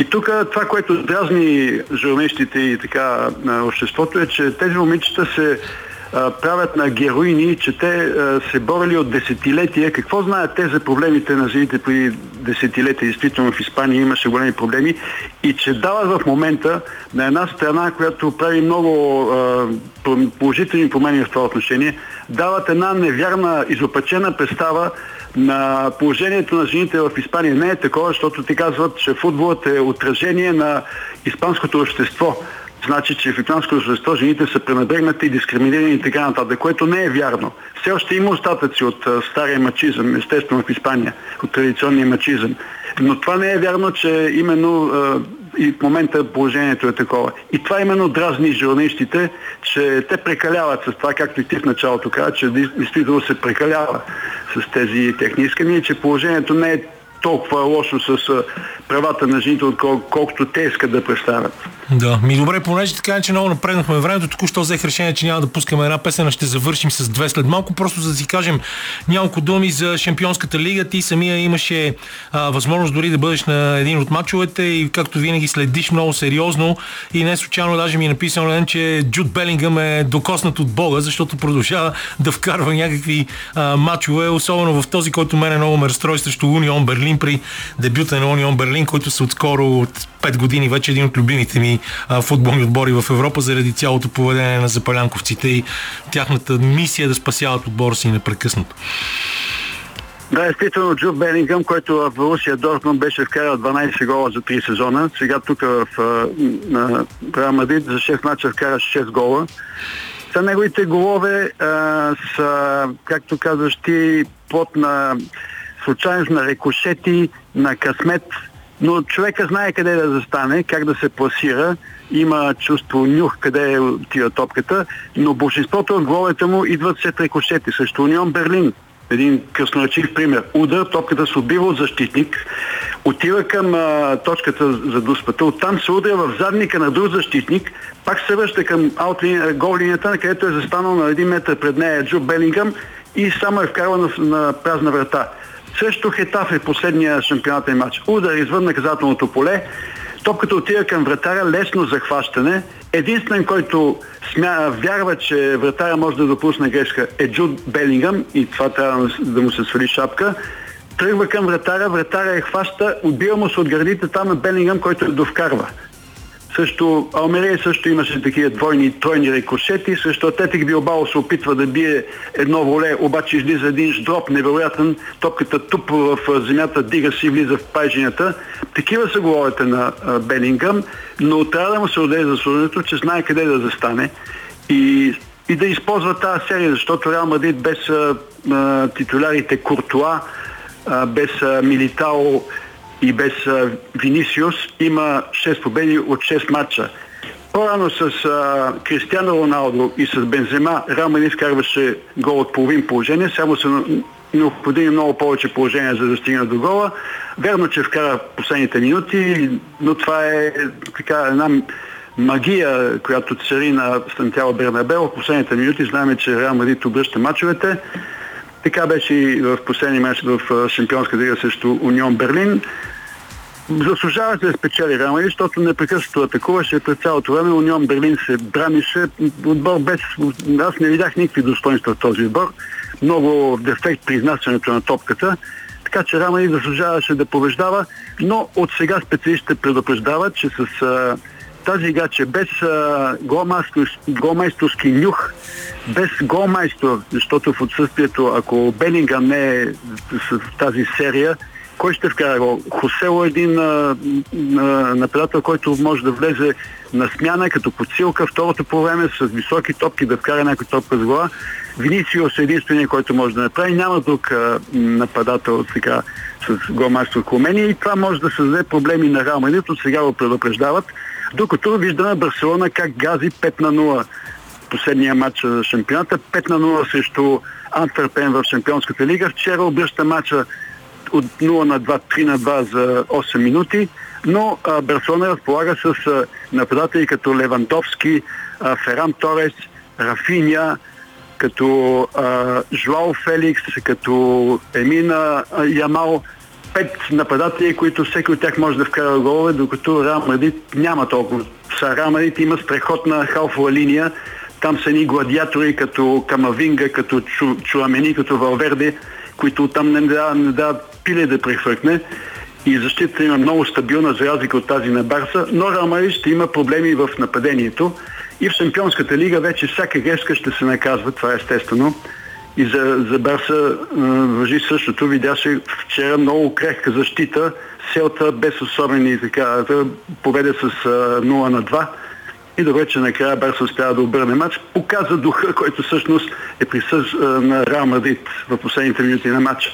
И тук това, което дразни журналистите и така на обществото е, че тези момичета се а, правят на героини, че те а, се борили от десетилетия. Какво знаят те за проблемите на жените при десетилетия? Действително в Испания имаше големи проблеми и че дават в момента на една страна, която прави много а, положителни промени в това отношение, дават една невярна, изопачена представа на положението на жените в Испания не е такова, защото ти казват, че футболът е отражение на испанското общество. Значи, че в испанското общество жените са пренебрегнати, дискриминирани и така нататък, което не е вярно. Все още има остатъци от стария мачизъм, естествено в Испания, от традиционния мачизъм. Но това не е вярно, че именно и в момента положението е такова. И това именно дразни журналистите, че те прекаляват с това, както и ти в началото каза, че действително се прекалява с тези техни искания, че положението не е толкова лошо с правата на жените, колкото те искат да представят. Да, ми добре, понеже така че много напреднахме времето, току-що взех решение, че няма да пускаме една песен, а ще завършим с две след малко, просто за да си кажем няколко думи за Шампионската лига. Ти самия имаше а, възможност дори да бъдеш на един от мачовете и както винаги следиш много сериозно и не случайно даже ми е написано, че Джуд Белингъм е докоснат от Бога, защото продължава да вкарва някакви а, мачове, особено в този, който мен е много ме разстрои срещу Унион Берлин при дебюта на Унион Берлин, който са отскоро от 5 години вече един от любимите ми а, футболни отбори в Европа заради цялото поведение на запалянковците и тяхната мисия да спасяват отбора си непрекъснато. Да, естествено, Джо Белингъм, който в Русия Дортмунд беше вкарал 12 гола за 3 сезона. Сега тук в Реал Мадрид за 6 мача вкара 6 гола. Са неговите голове а, са, както казваш ти, плод на случайност на рекошети, на късмет, но човека знае къде да застане, как да се пласира, има чувство нюх къде е отива топката, но большинството от головете му идват след рекошети. Също Унион Берлин един красноречив пример. Удар, топката се отбива от защитник, отива към а, точката за дуспата, оттам се удря в задника на друг защитник, пак се връща към аутлин, гол линията, където е застанал на един метър пред нея Джо Белингъм и само е вкарва на, на празна врата. Също Хетаф е последния шампионатен матч. Удар извън наказателното поле, топката отива към вратаря, лесно захващане. Единствен, който смя, вярва, че вратаря може да допусне грешка е Джуд Белингъм и това трябва да му се свали шапка. Тръгва към вратаря, вратаря е хваща, отбива му се от гърдите, там е Белингъм, който е довкарва. Също Алмерия също имаше такива двойни и тройни рекошети. Също Атлетик Билбао се опитва да бие едно воле, обаче излиза един ждроп невероятен. Топката тупа в земята, дига си, влиза в пайжинята. Такива са говорите на Белингъм, но трябва да му се отдаде заслужението, че знае къде да застане и, и да използва тази серия, защото Реал Мадрид без а, титулярите Куртуа, а, без а, Милитао, и без Винисиус има 6 победи от 6 матча. По-рано с а, Кристиано Роналдо и с Бензема Рама не изкарваше гол от половин положение, само са необходими много повече положения за да стигне до гола. Верно, че вкара последните минути, но това е така една магия, която цари на Сантьяо Бернабел. В последните минути знаем, че Реал Мадрид обръща мачовете. Така беше и в последния матч в Шампионска лига срещу Унион Берлин. Заслужава се да спечели Реал Мадрид, защото непрекъснато атакуваше през цялото време. Унион Берлин се бранише. Отбор без... Аз не видях никакви достоинства в този отбор. Много дефект при изнасянето на топката. Така че Реал Мадрид заслужаваше да побеждава, но от сега специалистите предупреждават, че с а, тази игра, че без голмайсторски нюх, без голмайстор, защото в отсъствието, ако Белингам не е в тази серия, кой ще вкара гол? Хосело е един нападател, който може да влезе на смяна като подсилка второто по време с високи топки да вкара някой топка с глава. Винисиос е единствения, който може да направи. Няма друг а, нападател сега с голмайстор Кломени и това може да създаде проблеми на Реал Мадрид, от сега го предупреждават. Докато виждаме Барселона как гази 5 на 0 последния матч за шампионата, 5 на 0 срещу Антверпен в Шампионската лига. Вчера обръща матча от 0 на 2, 3 на 2 за 8 минути, но а, Барселона разполага с а, нападатели като Левандовски, а, Феран Торес, Рафиня, като а, Жуао Феликс, като Емина а, Ямал, пет нападатели, които всеки от тях може да вкара голове, докато Реал Мадрид няма толкова. Са Реал Мадрид има страхотна халфова линия, там са ни гладиатори като Камавинга, като Чу, Чуамени, като Валверде, които там не дават не да пиле да прехвъркне и защита има много стабилна за разлика от тази на Барса, но Рамари ще има проблеми в нападението и в Шампионската лига вече всяка грешка ще се наказва, това е естествено. И за, за Барса въжи същото. Видя се вчера много крехка защита, селта без особени така, победа с 0 на 2 и добре, че накрая Барса успява да обърне матч. Показа духа, който всъщност е присъщ на Реал Мадрид в последните минути на матча.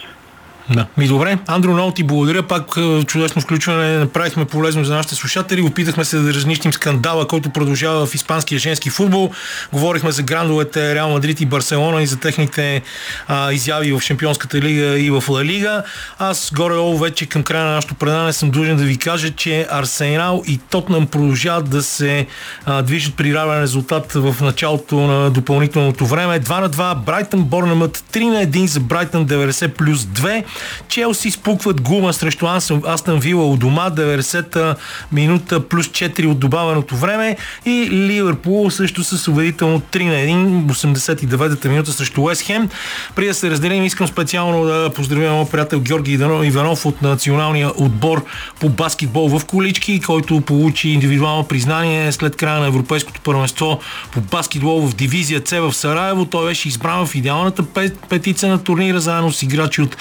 Да. Ми добре, Андро, много ти благодаря. Пак е, чудесно включване. Направихме полезно за нашите слушатели. Опитахме се да разнищим скандала, който продължава в испанския женски футбол. Говорихме за грандовете Реал Мадрид и Барселона и за техните а, изяви в Шампионската лига и в Ла Лига. Аз горе-долу вече към края на нашото предаване съм длъжен да ви кажа, че Арсенал и Тотнам продължават да се а, движат при равен резултат в началото на допълнителното време. 2 на 2, Брайтън Борнамът, 3 на 1 за Брайтън 90 плюс 2. Челси спукват гума срещу Астън Вила от дома, 90-та минута плюс 4 от добавеното време и Ливърпул също с убедително 3 на 1, 89-та минута срещу Уест Хем. Преди да се разделим, искам специално да поздравя моят приятел Георги Иванов от националния отбор по баскетбол в колички, който получи индивидуално признание след края на Европейското първенство по баскетбол в дивизия С в Сараево. Той беше избран в идеалната петица на турнира заедно с играчи от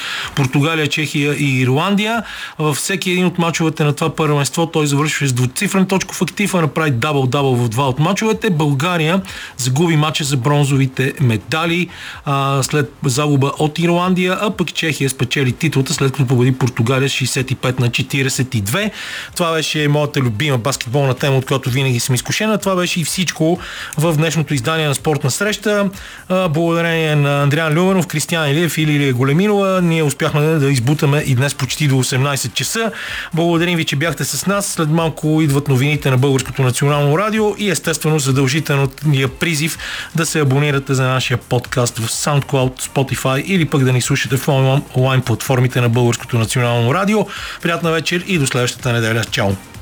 Португалия, Чехия и Ирландия. Във всеки един от мачовете на това първенство той завършва с двуцифрен точков актив, а направи дабл-дабл в два от мачовете. България загуби мача за бронзовите медали а, след загуба от Ирландия, а пък Чехия спечели титлата след като победи Португалия 65 на 42. Това беше моята любима баскетболна тема, от която винаги съм изкушена. Това беше и всичко в днешното издание на спортна среща. Благодарение на Андриан Люменов, Кристиан Илиев и Лилия Големинова, ние успяхме да избутаме и днес почти до 18 часа. Благодарим ви, че бяхте с нас. След малко идват новините на Българското национално радио и естествено задължителният призив да се абонирате за нашия подкаст в SoundCloud, Spotify или пък да ни слушате в онлайн платформите на Българското национално радио. Приятна вечер и до следващата неделя. Чао!